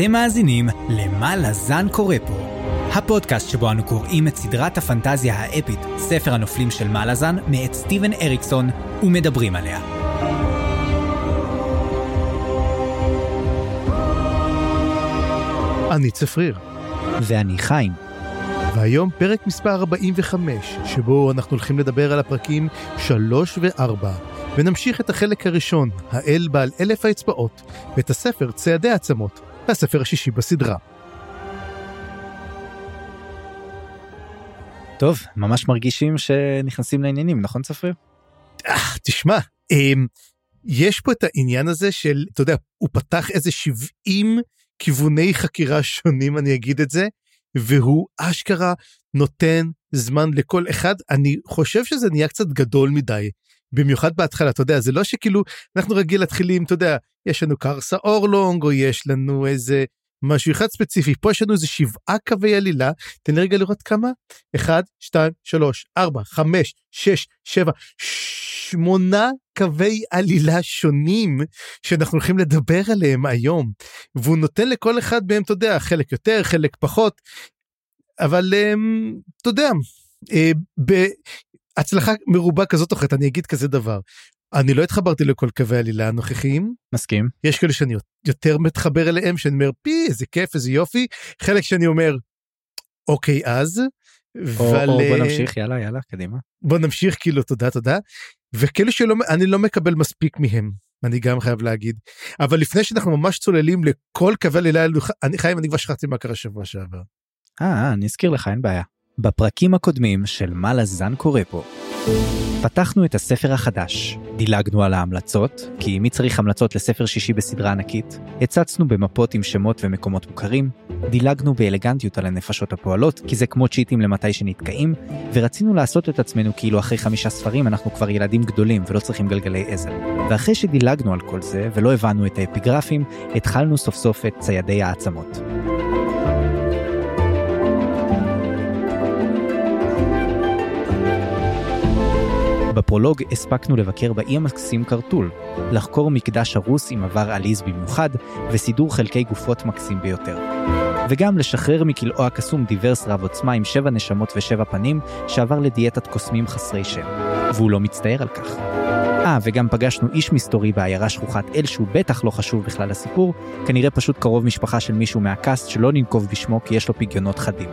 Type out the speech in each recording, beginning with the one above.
אתם מאזינים ל"מה לזן קורא פה", הפודקאסט שבו אנו קוראים את סדרת הפנטזיה האפית, ספר הנופלים של מלאזן, מאת סטיבן אריקסון, ומדברים עליה. אני צפריר, ואני חיים. והיום פרק מספר 45, שבו אנחנו הולכים לדבר על הפרקים 3 ו-4, ונמשיך את החלק הראשון, האל בעל אלף האצבעות, ואת הספר צעדי העצמות, הספר השישי בסדרה. טוב, ממש מרגישים שנכנסים לעניינים, נכון צפריר? אה, תשמע, אמ, יש פה את העניין הזה של, אתה יודע, הוא פתח איזה 70 כיווני חקירה שונים, אני אגיד את זה, והוא אשכרה נותן זמן לכל אחד. אני חושב שזה נהיה קצת גדול מדי. במיוחד בהתחלה, אתה יודע, זה לא שכאילו, אנחנו רגיל להתחילים, אתה יודע, יש לנו קרסה אורלונג, או יש לנו איזה משהו אחד ספציפי, פה יש לנו איזה שבעה קווי עלילה, תן לי רגע לראות כמה, אחד, שתיים, שלוש, ארבע, חמש, שש, שבע, שמונה קווי עלילה שונים שאנחנו הולכים לדבר עליהם היום, והוא נותן לכל אחד מהם, אתה יודע, חלק יותר, חלק פחות, אבל אמ, אתה יודע, אה, בהצלחה מרובה כזאת או אחרת, אני אגיד כזה דבר. אני לא התחברתי לכל קווי העלילה הנוכחיים. מסכים. יש כאלה שאני יותר מתחבר אליהם, שאני אומר, פי, איזה כיף, איזה יופי. חלק שאני אומר, אוקיי, אז. או, אבל... או בוא נמשיך, יאללה, יאללה, קדימה. בוא נמשיך, כאילו, תודה, תודה. וכאלה שלא, אני לא מקבל מספיק מהם, אני גם חייב להגיד. אבל לפני שאנחנו ממש צוללים לכל קווי עלילה, אני חייב, אני כבר שכחתי מה קרה שבוע שעבר. אה, אני אזכיר לך, אין בעיה. בפרקים הקודמים של מה לזן קורה פה. פתחנו את הספר החדש, דילגנו על ההמלצות, כי מי צריך המלצות לספר שישי בסדרה ענקית? הצצנו במפות עם שמות ומקומות מוכרים, דילגנו באלגנטיות על הנפשות הפועלות, כי זה כמו צ'יטים למתי שנתקעים, ורצינו לעשות את עצמנו כאילו אחרי חמישה ספרים אנחנו כבר ילדים גדולים ולא צריכים גלגלי עזר. ואחרי שדילגנו על כל זה ולא הבנו את האפיגרפים, התחלנו סוף סוף את ציידי העצמות. בפרולוג הספקנו לבקר באי המקסים קרטול, לחקור מקדש הרוס עם עבר עליז במיוחד, וסידור חלקי גופות מקסים ביותר. וגם לשחרר מכלאו הקסום דיברס רב עוצמה עם שבע נשמות ושבע פנים, שעבר לדיאטת קוסמים חסרי שם. והוא לא מצטער על כך. אה, וגם פגשנו איש מסתורי בעיירה שכוחת אל שהוא בטח לא חשוב בכלל לסיפור, כנראה פשוט קרוב משפחה של מישהו מהקאסט שלא ננקוב בשמו כי יש לו פגיונות חדים.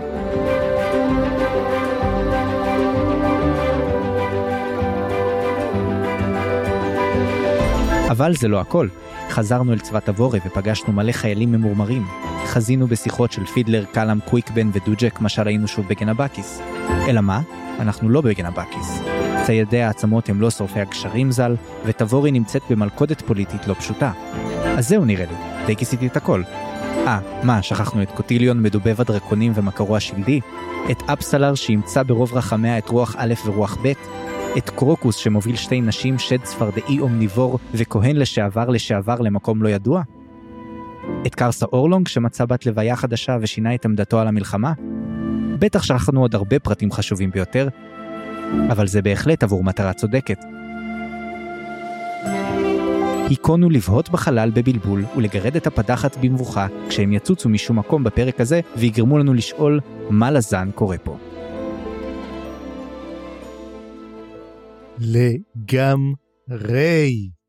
אבל זה לא הכל. חזרנו אל צבא תבורי ופגשנו מלא חיילים ממורמרים. חזינו בשיחות של פידלר, קלאם, קוויקבן ודוג'ק, משל היינו שוב בגנבקיס. אלא מה? אנחנו לא בגנבקיס. ציידי העצמות הם לא שורפי הגשרים ז"ל, ותבורי נמצאת במלכודת פוליטית לא פשוטה. אז זהו נראה לי, די כיסיתי את הכל. אה, מה, שכחנו את קוטיליון מדובב הדרקונים ומקרו השלדי? את אפסלר שימצא ברוב רחמיה את רוח א' ורוח ב'? את קרוקוס שמוביל שתי נשים, שד צפרדעי אומניבור וכהן לשעבר לשעבר למקום לא ידוע? את קרסה אורלונג שמצא בת לוויה חדשה ושינה את עמדתו על המלחמה? בטח שכחנו עוד הרבה פרטים חשובים ביותר, אבל זה בהחלט עבור מטרה צודקת. היכונו לבהות בחלל בבלבול ולגרד את הפדחת במבוכה כשהם יצוצו משום מקום בפרק הזה ויגרמו לנו לשאול מה לזן קורה פה. לגמרי.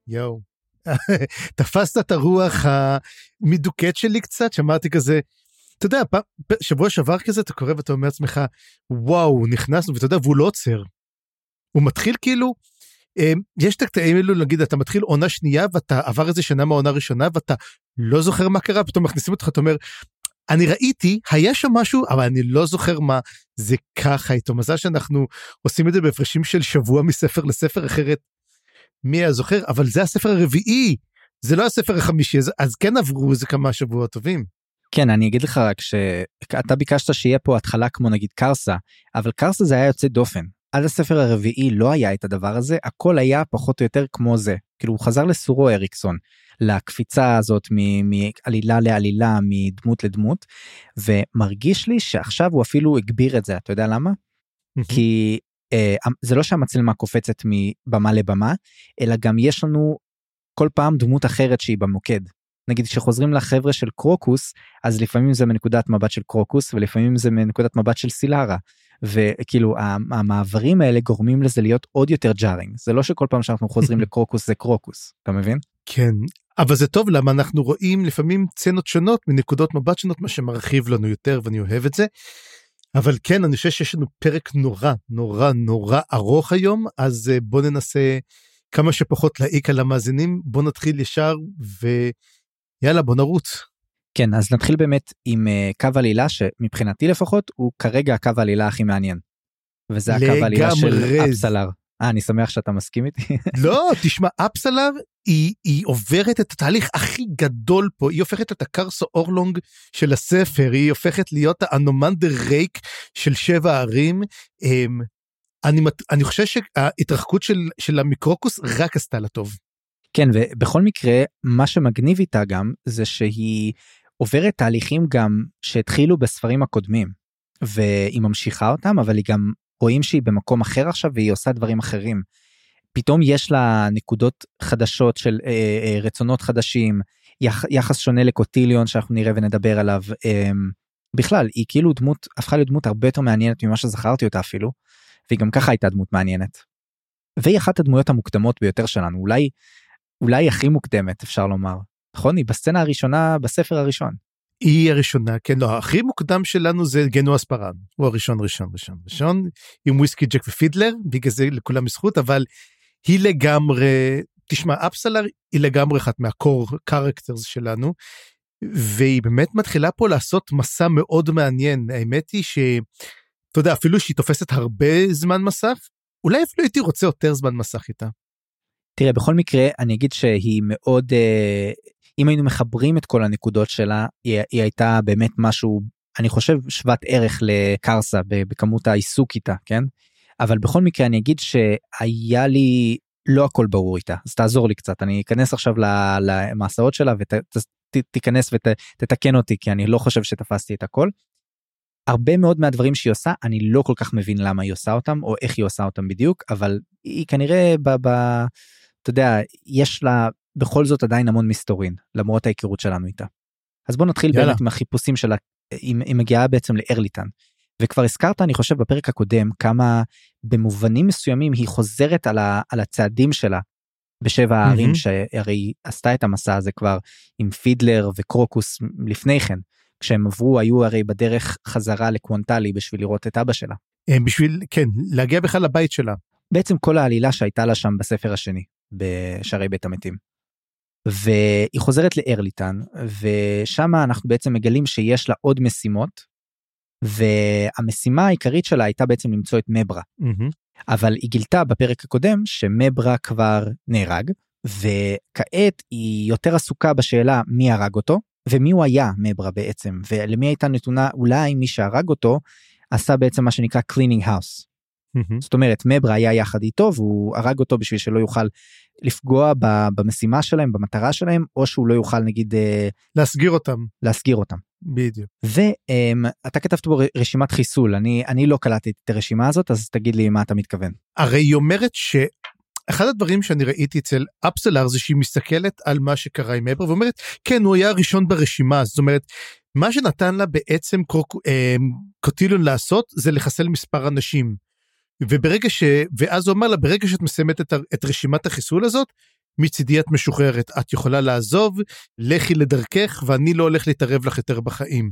יואו. תפסת את הרוח המדוכאת שלי קצת, שמעתי כזה, אתה יודע, שבוע שעבר כזה אתה קורא ואתה אומר לעצמך, וואו, נכנסנו, ואתה יודע, והוא לא עוצר. הוא מתחיל כאילו, אמ, יש את הקטעים האלו, נגיד, אתה מתחיל עונה שנייה ואתה עבר איזה שנה מהעונה הראשונה ואתה לא זוכר מה קרה, פתאום מכניסים אותך, אתה אומר, אני ראיתי, היה שם משהו, אבל אני לא זוכר מה זה ככה איתו. מזל שאנחנו עושים את זה בהפרשים של שבוע מספר לספר, אחרת מי היה זוכר? אבל זה הספר הרביעי, זה לא הספר החמישי, אז, אז כן עברו איזה כמה שבועות טובים. כן, אני אגיד לך רק שאתה ביקשת שיהיה פה התחלה כמו נגיד קרסה, אבל קרסה זה היה יוצא דופן. עד הספר הרביעי לא היה את הדבר הזה, הכל היה פחות או יותר כמו זה. כאילו הוא חזר לסורו אריקסון. לקפיצה הזאת מעלילה לעלילה מדמות לדמות ומרגיש לי שעכשיו הוא אפילו הגביר את זה אתה יודע למה? כי אה, זה לא שהמצלמה קופצת מבמה לבמה אלא גם יש לנו כל פעם דמות אחרת שהיא במוקד נגיד שחוזרים לחבר'ה של קרוקוס אז לפעמים זה מנקודת מבט של קרוקוס ולפעמים זה מנקודת מבט של סילרה. וכאילו המעברים האלה גורמים לזה להיות עוד יותר ג'ארינג זה לא שכל פעם שאנחנו חוזרים לקרוקוס זה קרוקוס אתה מבין? כן אבל זה טוב למה אנחנו רואים לפעמים צנות שונות מנקודות מבט שונות מה שמרחיב לנו יותר ואני אוהב את זה. אבל כן אני חושב שיש לנו פרק נורא נורא נורא ארוך היום אז אה, בוא ננסה כמה שפחות להעיק על המאזינים בוא נתחיל ישר ויאללה בוא נרוץ. כן אז נתחיל באמת עם uh, קו עלילה שמבחינתי לפחות הוא כרגע הקו העלילה הכי מעניין. וזה הקו העלילה של אפסלר. אה אני שמח שאתה מסכים איתי. לא תשמע אפסלר היא, היא עוברת את התהליך הכי גדול פה היא הופכת את הקרסו אורלונג של הספר היא הופכת להיות האנומנדר ריק של שבע ערים. Um, אני, אני חושב שההתרחקות של, של המיקרוקוס רק עשתה לה טוב. כן ובכל מקרה מה שמגניב איתה גם זה שהיא עוברת תהליכים גם שהתחילו בספרים הקודמים והיא ממשיכה אותם אבל היא גם רואים שהיא במקום אחר עכשיו והיא עושה דברים אחרים. פתאום יש לה נקודות חדשות של אה, אה, רצונות חדשים יח, יחס שונה לקוטיליון שאנחנו נראה ונדבר עליו אה, בכלל היא כאילו דמות הפכה להיות דמות הרבה יותר מעניינת ממה שזכרתי אותה אפילו והיא גם ככה הייתה דמות מעניינת. והיא אחת הדמויות המוקדמות ביותר שלנו אולי אולי הכי מוקדמת אפשר לומר נכון היא בסצנה הראשונה בספר הראשון. היא הראשונה כן לא הכי מוקדם שלנו זה גנו אספרן הוא הראשון ראשון ראשון ראשון עם וויסקי ג'ק ופידלר בגלל זה לכולם זכות אבל היא לגמרי תשמע אפסלר היא לגמרי אחת מהקור קרקטרס שלנו. והיא באמת מתחילה פה לעשות מסע מאוד מעניין האמת היא שאתה יודע אפילו שהיא תופסת הרבה זמן מסך אולי אפילו הייתי רוצה יותר זמן מסך איתה. תראה בכל מקרה אני אגיד שהיא מאוד אה, אם היינו מחברים את כל הנקודות שלה היא, היא הייתה באמת משהו אני חושב שוות ערך לקרסה בכמות העיסוק איתה כן אבל בכל מקרה אני אגיד שהיה לי לא הכל ברור איתה אז תעזור לי קצת אני אכנס עכשיו למסעות שלה ותיכנס ותתקן אותי כי אני לא חושב שתפסתי את הכל. הרבה מאוד מהדברים שהיא עושה אני לא כל כך מבין למה היא עושה אותם או איך היא עושה אותם בדיוק אבל היא כנראה ב... ב אתה יודע יש לה בכל זאת עדיין המון מסתורין למרות ההיכרות שלנו איתה. אז בוא נתחיל יאללה. באמת עם החיפושים שלה היא מגיעה בעצם לארליטן. וכבר הזכרת אני חושב בפרק הקודם כמה במובנים מסוימים היא חוזרת על, ה, על הצעדים שלה בשבע הערים mm-hmm. שהרי עשתה את המסע הזה כבר עם פידלר וקרוקוס לפני כן כשהם עברו היו הרי בדרך חזרה לקוונטלי בשביל לראות את אבא שלה. בשביל כן להגיע בכלל לבית שלה. בעצם כל העלילה שהייתה לה שם בספר השני בשערי בית המתים. והיא חוזרת לארליטן ושם אנחנו בעצם מגלים שיש לה עוד משימות והמשימה העיקרית שלה הייתה בעצם למצוא את מברה. Mm-hmm. אבל היא גילתה בפרק הקודם שמברה כבר נהרג וכעת היא יותר עסוקה בשאלה מי הרג אותו ומי הוא היה מברה בעצם ולמי הייתה נתונה אולי מי שהרג אותו עשה בעצם מה שנקרא cleaning house. Mm-hmm. זאת אומרת מברה היה יחד איתו והוא הרג אותו בשביל שלא יוכל לפגוע במשימה שלהם במטרה שלהם או שהוא לא יוכל נגיד אה, להסגיר אותם להסגיר אותם בדיוק ואתה כתבת בו רשימת חיסול אני אני לא קלטתי את הרשימה הזאת אז תגיד לי מה אתה מתכוון. הרי היא אומרת ש... אחד הדברים שאני ראיתי אצל אפסלר זה שהיא מסתכלת על מה שקרה עם אבר ואומרת כן הוא היה הראשון ברשימה זאת אומרת מה שנתן לה בעצם קרוק, אה, קוטיליון לעשות זה לחסל מספר אנשים. וברגע ש... ואז הוא אמר לה, ברגע שאת מסיימת את, את רשימת החיסול הזאת, מצידי את משוחררת, את יכולה לעזוב, לכי לדרכך, ואני לא הולך להתערב לך יותר בחיים.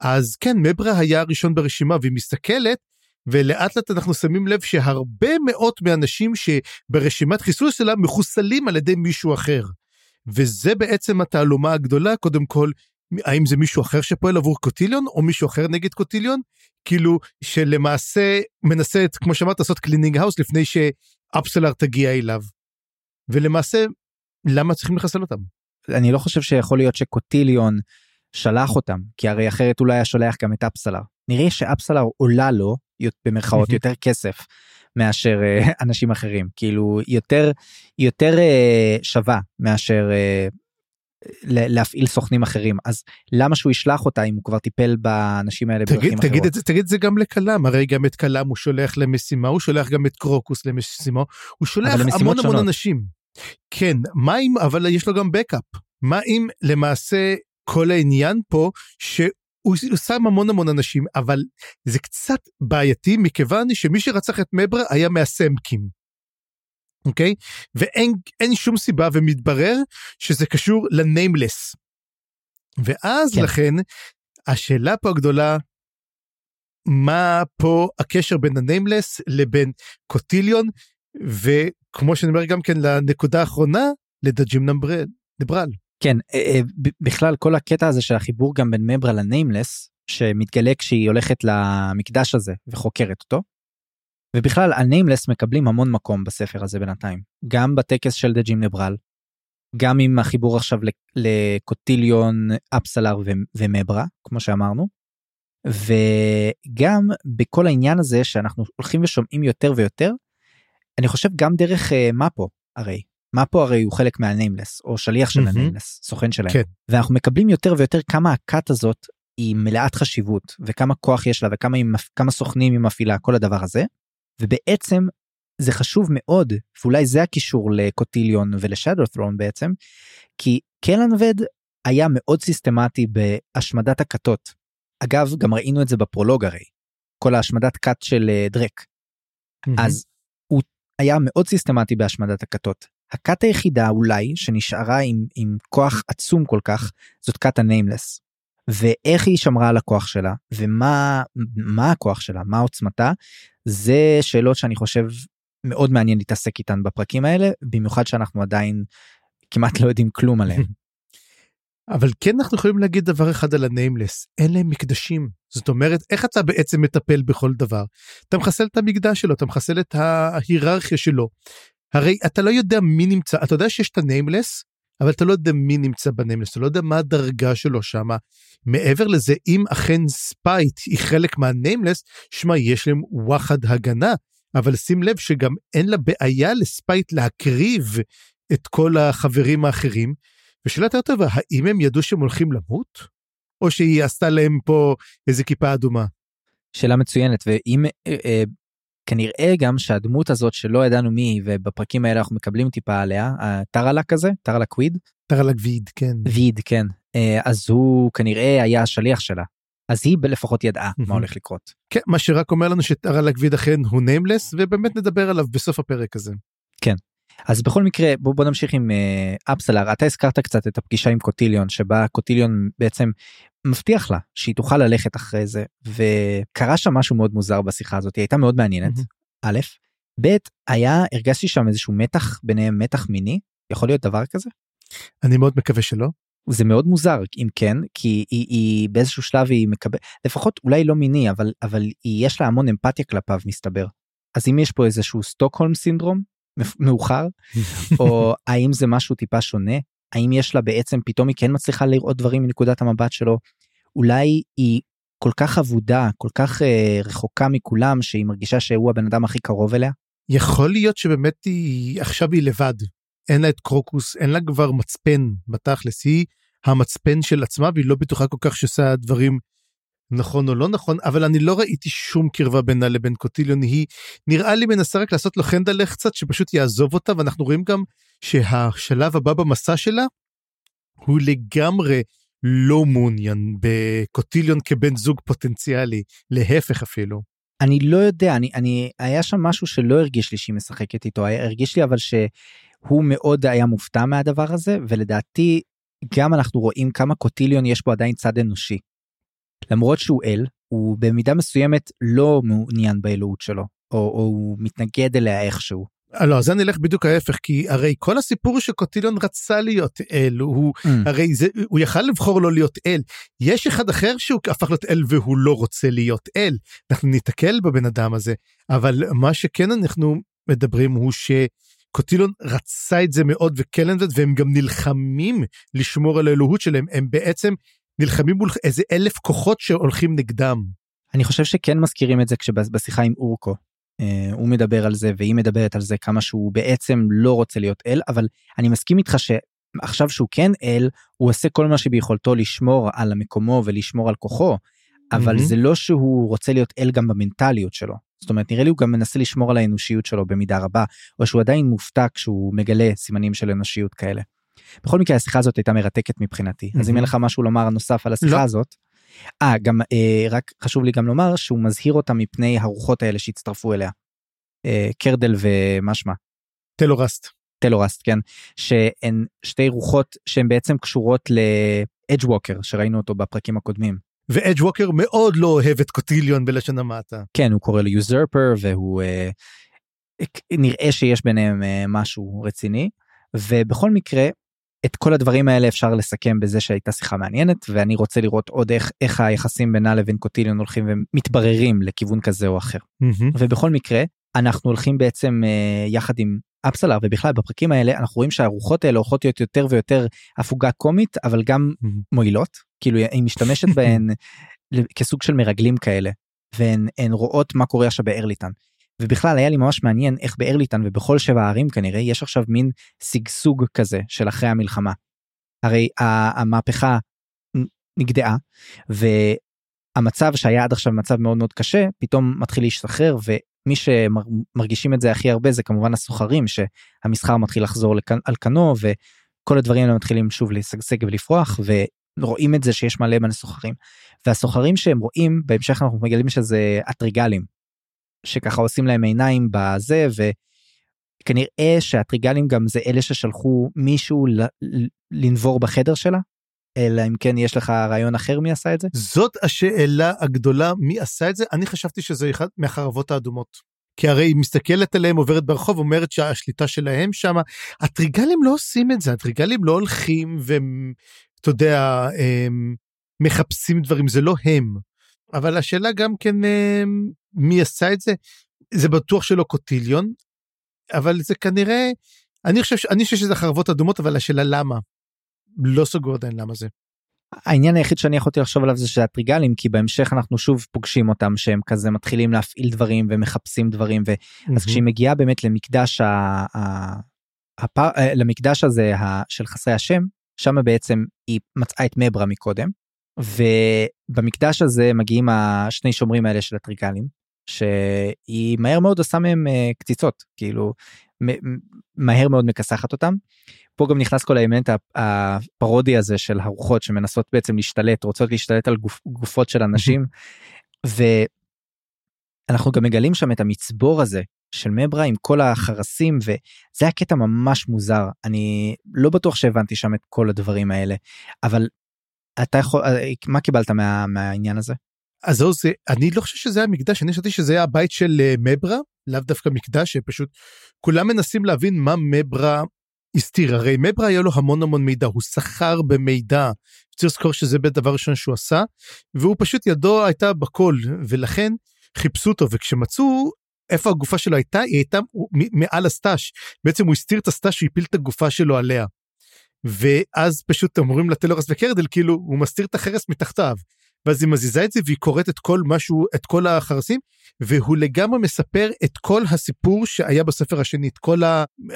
אז כן, מברה היה הראשון ברשימה, והיא מסתכלת, ולאט לאט אנחנו שמים לב שהרבה מאות מהאנשים שברשימת חיסול שלה מחוסלים על ידי מישהו אחר. וזה בעצם התעלומה הגדולה, קודם כל, האם זה מישהו אחר שפועל עבור קוטיליון, או מישהו אחר נגד קוטיליון, כאילו שלמעשה מנסה את כמו שאמרת לעשות cleaning house לפני שאפסלר תגיע אליו. ולמעשה למה צריכים לחסל אותם. אני לא חושב שיכול להיות שקוטיליון שלח אותם כי הרי אחרת אולי היה שולח גם את אפסלר. נראה שאפסלר עולה לו במרכאות יותר כסף מאשר uh, אנשים אחרים כאילו יותר יותר uh, שווה מאשר uh, להפעיל סוכנים אחרים אז למה שהוא ישלח אותה אם הוא כבר טיפל באנשים האלה תגיד, תגיד אחרות. את זה תגיד את זה גם לכלם הרי גם את כלם הוא שולח למשימה הוא שולח גם את קרוקוס למשימה הוא שולח המון המון שונות. אנשים. כן מים אבל יש לו גם בקאפ מה אם למעשה כל העניין פה שהוא שם המון המון אנשים, אבל זה קצת בעייתי מכיוון שמי שרצח את מברה היה מהסמקים. אוקיי? ואין שום סיבה ומתברר שזה קשור לניימלס. ואז כן. לכן השאלה פה הגדולה מה פה הקשר בין הניימלס לבין קוטיליון וכמו שאני אומר גם כן לנקודה האחרונה לדג'ים נברל. כן אה, אה, בכלל כל הקטע הזה של החיבור גם בין מברה לניימלס שמתגלה כשהיא הולכת למקדש הזה וחוקרת אותו. ובכלל הניימלס מקבלים המון מקום בספר הזה בינתיים גם בטקס של דג'ים נברל. גם עם החיבור עכשיו לקוטיליון אפסלר ומברה כמו שאמרנו וגם בכל העניין הזה שאנחנו הולכים ושומעים יותר ויותר, אני חושב גם דרך uh, מפו הרי. מפו הרי הוא חלק מהניימלס או שליח של הניימלס סוכן שלהם כן. ואנחנו מקבלים יותר ויותר כמה הכת הזאת היא מלאת חשיבות וכמה כוח יש לה וכמה היא, כמה סוכנים היא מפעילה כל הדבר הזה ובעצם זה חשוב מאוד ואולי זה הקישור לקוטיליון ולשאדו ת'רון בעצם כי קלנבד היה מאוד סיסטמטי בהשמדת הכתות אגב גם ראינו את זה בפרולוג הרי כל ההשמדת כת של uh, דרק. Mm-hmm. אז הוא היה מאוד סיסטמטי בהשמדת הכתות. הכת היחידה אולי שנשארה עם, עם כוח עצום כל כך זאת כת הניימלס. ואיך היא שמרה על הכוח שלה ומה מה הכוח שלה מה עוצמתה זה שאלות שאני חושב מאוד מעניין להתעסק איתן בפרקים האלה במיוחד שאנחנו עדיין כמעט לא יודעים כלום עליהם. אבל כן אנחנו יכולים להגיד דבר אחד על הניימלס, אין להם מקדשים. זאת אומרת, איך אתה בעצם מטפל בכל דבר? אתה מחסל את המקדש שלו, אתה מחסל את ההיררכיה שלו. הרי אתה לא יודע מי נמצא, אתה יודע שיש את הניימלס, אבל אתה לא יודע מי נמצא בניימלס, אתה לא יודע מה הדרגה שלו שם. מעבר לזה, אם אכן ספייט היא חלק מהניימלס, שמע, יש להם וואחד הגנה, אבל שים לב שגם אין לה בעיה לספייט להקריב את כל החברים האחרים, ושאלה יותר טובה, האם הם ידעו שהם הולכים למות? או שהיא עשתה להם פה איזה כיפה אדומה? שאלה מצוינת, ואם אה, אה, כנראה גם שהדמות הזאת שלא ידענו מי היא, ובפרקים האלה אנחנו מקבלים טיפה עליה, טרלה כזה, טרלה קוויד. טרלה ויד, כן. ויד, כן. אה, אז הוא כנראה היה השליח שלה. אז היא לפחות ידעה מה הולך לקרות. כן, מה שרק אומר לנו שטרלה קוויד אכן הוא ניימלס, ובאמת נדבר עליו בסוף הפרק הזה. כן. אז בכל מקרה בוא, בוא נמשיך עם אה, אפסלר אתה הזכרת קצת את הפגישה עם קוטיליון שבה קוטיליון בעצם מבטיח לה שהיא תוכל ללכת אחרי זה וקרה שם משהו מאוד מוזר בשיחה הזאת היא הייתה מאוד מעניינת א' ב' היה הרגשתי שם איזשהו מתח ביניהם מתח מיני יכול להיות דבר כזה. אני מאוד מקווה שלא. זה מאוד מוזר אם כן כי היא, היא באיזשהו שלב היא מקבלת לפחות אולי לא מיני אבל אבל היא יש לה המון אמפתיה כלפיו מסתבר. אז אם יש פה איזשהו סטוקהולם סינדרום מאוחר או האם זה משהו טיפה שונה האם יש לה בעצם פתאום היא כן מצליחה לראות דברים מנקודת המבט שלו? אולי היא כל כך אבודה כל כך uh, רחוקה מכולם שהיא מרגישה שהוא הבן אדם הכי קרוב אליה. יכול להיות שבאמת היא עכשיו היא לבד. אין לה את קרוקוס אין לה כבר מצפן בתכלס. היא המצפן של עצמה והיא לא בטוחה כל כך שעושה דברים נכון או לא נכון, אבל אני לא ראיתי שום קרבה בינה לבין קוטיליון, היא נראה לי מנסה רק לעשות לו חנדלך קצת, שפשוט יעזוב אותה, ואנחנו רואים גם שהשלב הבא במסע שלה, הוא לגמרי לא מעוניין בקוטיליון כבן זוג פוטנציאלי, להפך אפילו. אני לא יודע, אני, אני, היה שם משהו שלא הרגיש לי שהיא משחקת איתו, הרגיש לי אבל שהוא מאוד היה מופתע מהדבר הזה, ולדעתי גם אנחנו רואים כמה קוטיליון יש בו עדיין צד אנושי. למרות שהוא אל, הוא במידה מסוימת לא מעוניין באלוהות שלו, או, או הוא מתנגד אליה איכשהו. לא, אז אני אלך בדיוק ההפך, כי הרי כל הסיפור שקוטיליון רצה להיות אל, הוא mm. הרי זה, הוא יכל לבחור לא להיות אל. יש אחד אחר שהוא הפך להיות אל והוא לא רוצה להיות אל. אנחנו ניתקל בבן אדם הזה, אבל מה שכן אנחנו מדברים הוא שקוטילון רצה את זה מאוד וקלנדד והם גם נלחמים לשמור על האלוהות שלהם הם בעצם נלחמים מול איזה אלף כוחות שהולכים נגדם. אני חושב שכן מזכירים את זה כשבשיחה עם אורקו. Uh, הוא מדבר על זה והיא מדברת על זה כמה שהוא בעצם לא רוצה להיות אל אבל אני מסכים איתך שעכשיו שהוא כן אל הוא עושה כל מה שביכולתו לשמור על המקומו ולשמור על כוחו אבל mm-hmm. זה לא שהוא רוצה להיות אל גם במנטליות שלו זאת אומרת נראה לי הוא גם מנסה לשמור על האנושיות שלו במידה רבה או שהוא עדיין מופתע כשהוא מגלה סימנים של אנושיות כאלה. בכל מקרה השיחה הזאת הייתה מרתקת מבחינתי אז אם. אין לך משהו לומר נוסף על השיחה לא. הזאת. אה גם אה, רק חשוב לי גם לומר שהוא מזהיר אותה מפני הרוחות האלה שהצטרפו אליה. אה, קרדל ומה שמה טלורסט. טלורסט כן שהן שתי רוחות שהן בעצם קשורות לאדג' ווקר שראינו אותו בפרקים הקודמים. ואדג' ווקר מאוד לא אוהב את קוטיליון בלשון המעטה. כן הוא קורא לו usurper והוא אה, נראה שיש ביניהם אה, משהו רציני ובכל מקרה את כל הדברים האלה אפשר לסכם בזה שהייתה שיחה מעניינת ואני רוצה לראות עוד איך איך היחסים בינה לבין קוטיליון הולכים ומתבררים לכיוון כזה או אחר מהמם. ובכל מקרה אנחנו הולכים בעצם אה, יחד עם אפסלר ובכלל בפרקים האלה אנחנו רואים שהרוחות האלה הולכות להיות יותר ויותר הפוגה קומית אבל גם מהמם. מועילות כאילו היא משתמשת בהן כסוג של מרגלים כאלה והן הן רואות מה קורה עכשיו בארליטן. ובכלל היה לי ממש מעניין איך בארליטן ובכל שבע הערים כנראה יש עכשיו מין שגשוג כזה של אחרי המלחמה. הרי המהפכה נגדעה והמצב שהיה עד עכשיו מצב מאוד מאוד קשה פתאום מתחיל להשתחרר ומי שמרגישים את זה הכי הרבה זה כמובן הסוחרים שהמסחר מתחיל לחזור על כנו וכל הדברים האלה מתחילים שוב לשגשג ולפרוח ורואים את זה שיש מלא מלא סוחרים והסוחרים שהם רואים בהמשך אנחנו מגלים שזה הטריגלים שככה עושים להם עיניים בזה וכנראה שהטריגלים גם זה אלה ששלחו מישהו ל- לנבור בחדר שלה אלא אם כן יש לך רעיון אחר מי עשה את זה זאת השאלה הגדולה, מי עשה את זה? אני חשבתי שזה אחד מהחרבות האדומות. כי הרי היא מסתכלת עליהם, עוברת ברחוב, אומרת שהשליטה שלהם שם. הטריגלים לא עושים את זה, הטריגלים לא הולכים ואתה יודע, הם מחפשים דברים, זה לא הם. אבל השאלה גם כן, הם, מי עשה את זה? זה בטוח שלא קוטיליון, אבל זה כנראה, אני חושב, ש- אני חושב שזה חרבות אדומות, אבל השאלה למה? לא סגור עדיין למה זה. העניין היחיד שאני יכולתי לחשוב עליו זה שזה הטריגלים כי בהמשך אנחנו שוב פוגשים אותם שהם כזה מתחילים להפעיל דברים ומחפשים דברים אז כשהיא מגיעה באמת למקדש ה... ה... הפ... אה, למקדש הזה ה... של חסרי השם שם בעצם היא מצאה את מברה מקודם ובמקדש הזה מגיעים השני שומרים האלה של הטריגלים שהיא מהר מאוד עושה מהם אה, קציצות כאילו מהר מאוד מכסחת אותם. פה גם נכנס כל האלמנט הפ- הפרודי הזה של הרוחות שמנסות בעצם להשתלט רוצות להשתלט על גופ, גופות של אנשים ואנחנו גם מגלים שם את המצבור הזה של מברה עם כל החרסים וזה היה קטע ממש מוזר אני לא בטוח שהבנתי שם את כל הדברים האלה אבל אתה יכול אה, מה קיבלת מה, מהעניין הזה אז זה, אני לא חושב שזה היה מקדש, אני חשבתי שזה היה הבית של אה, מברה, לאו דווקא מקדש, שפשוט כולם מנסים להבין מה מברה הסתיר. הרי מברה היה לו המון המון מידע, הוא סחר במידע. צריך לזכור שזה בית דבר ראשון שהוא עשה, והוא פשוט ידו הייתה בכל, ולכן חיפשו אותו, וכשמצאו איפה הגופה שלו הייתה, היא הייתה מעל הסטאש. בעצם הוא הסתיר את הסטאש והפיל את הגופה שלו עליה. ואז פשוט אומרים לטלורס וקרדל, כאילו, הוא מסתיר את החרס מתחתיו. ואז היא מזיזה את זה והיא קוראת את כל משהו, את כל החרסים, והוא לגמרי מספר את כל הסיפור שהיה בספר השני, את כל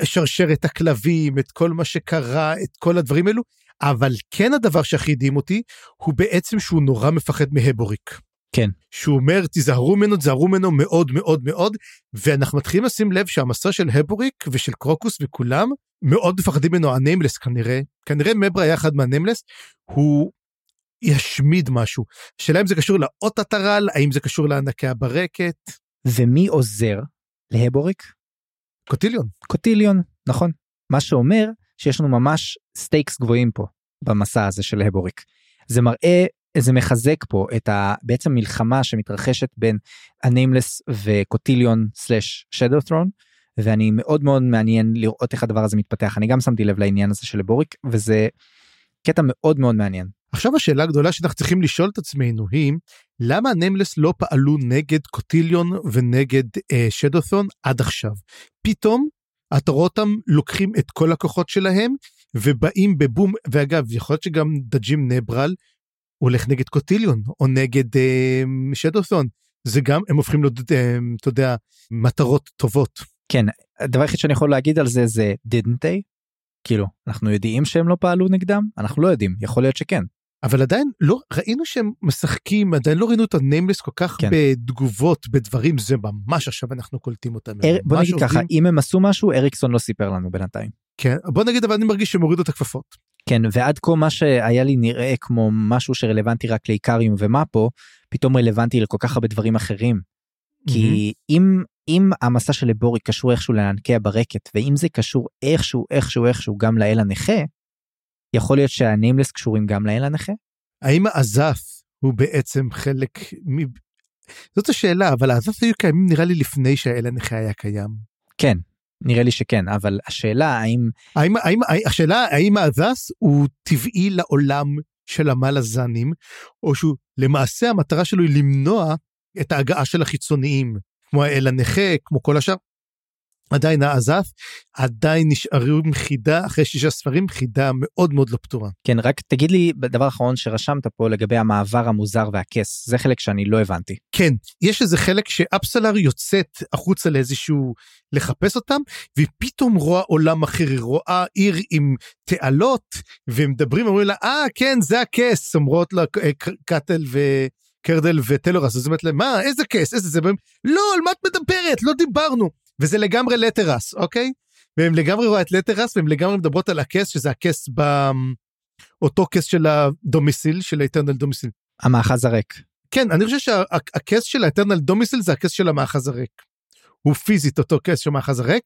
השרשרת הכלבים, את כל מה שקרה, את כל הדברים האלו, אבל כן הדבר שהכי הדהים אותי, הוא בעצם שהוא נורא מפחד מהבוריק. כן. שהוא אומר, תיזהרו ממנו, תיזהרו ממנו מאוד מאוד מאוד, ואנחנו מתחילים לשים לב שהמסע של הבוריק ושל קרוקוס וכולם, מאוד מפחדים ממנו, הניימלס כנראה, כנראה מברה היה אחד מהניימלס, הוא ישמיד משהו. שאלה אם זה קשור לאות הטרל, האם זה קשור לענקי הברקת, ומי עוזר להבוריק קוטיליון. קוטיליון נכון מה שאומר שיש לנו ממש stakes גבוהים פה במסע הזה של הבוריק זה מראה זה מחזק פה את ה... בעצם מלחמה שמתרחשת בין הניימלס וקוטיליון slash שדו ת'רון ואני מאוד מאוד מעניין לראות איך הדבר הזה מתפתח אני גם שמתי לב לעניין הזה של הבוריק וזה קטע מאוד מאוד מעניין. עכשיו השאלה הגדולה שאנחנו צריכים לשאול את עצמנו היא, למה הניימלס לא פעלו נגד קוטיליון ונגד אה, שדות'ון עד עכשיו? פתאום אתה רואה אותם לוקחים את כל הכוחות שלהם ובאים בבום, ואגב, יכול להיות שגם דג'ים נברל הולך נגד קוטיליון או נגד אה, שדות'ון. זה גם, הם הופכים להיות, אה, אתה יודע, מטרות טובות. כן הדבר היחיד שאני יכול להגיד על זה זה didn't they כאילו אנחנו יודעים שהם לא פעלו נגדם אנחנו לא יודעים יכול להיות שכן אבל עדיין לא ראינו שהם משחקים עדיין לא ראינו את הניימלס כל כך כן. בתגובות בדברים זה ממש עכשיו אנחנו קולטים אותם. אר... בוא נגיד ככה עובדים- אם הם עשו משהו אריקסון לא סיפר לנו בינתיים כן, בוא נגיד אבל אני מרגיש שהם הורידו את הכפפות. כן, ועד כה מה שהיה לי נראה כמו משהו שרלוונטי רק לאיקריום ומאפו, פתאום רלוונטי לכל כך הרבה דברים אחרים. כי אם, אם המסע של לבורי קשור איכשהו לענקי הברקת, ואם זה קשור איכשהו, איכשהו, איכשהו גם לאל הנכה, יכול להיות שהניימלס קשורים גם לאל הנכה? האם האזף הוא בעצם חלק מ... זאת השאלה, אבל האזף היו קיימים נראה לי לפני שהאל הנכה היה קיים. כן, נראה לי שכן, אבל השאלה האם... האם, האם השאלה האם האזס הוא טבעי לעולם של המלאזנים, או שהוא למעשה המטרה שלו היא למנוע את ההגעה של החיצוניים, כמו האל הנכה, כמו כל השאר. עדיין האזף עדיין נשארו עם חידה אחרי שישה ספרים חידה מאוד מאוד לא פתורה. כן רק תגיד לי בדבר האחרון שרשמת פה לגבי המעבר המוזר והכס. זה חלק שאני לא הבנתי. כן יש איזה חלק שאפסלר יוצאת החוצה לאיזשהו לחפש אותם והיא פתאום רואה עולם אחר היא רואה עיר עם תעלות ומדברים אומרים לה אה כן זה הכס. אומרות לה קאטל ו... קרדל וטלורס, זאת אומרת להם, מה, איזה כס, איזה זה, והם, לא, על מה את מדברת, לא דיברנו. וזה לגמרי לטרס, אוקיי? והם לגמרי רואה את לטרס, והם לגמרי מדברות על הכס, שזה הכס באותו כס של הדומיסיל, של האטרנל דומיסיל. המאחז הריק. כן, אני חושב שהכס של האטרנל דומיסיל זה הכס של המאחז הריק. הוא פיזית אותו כס של המאחז הריק,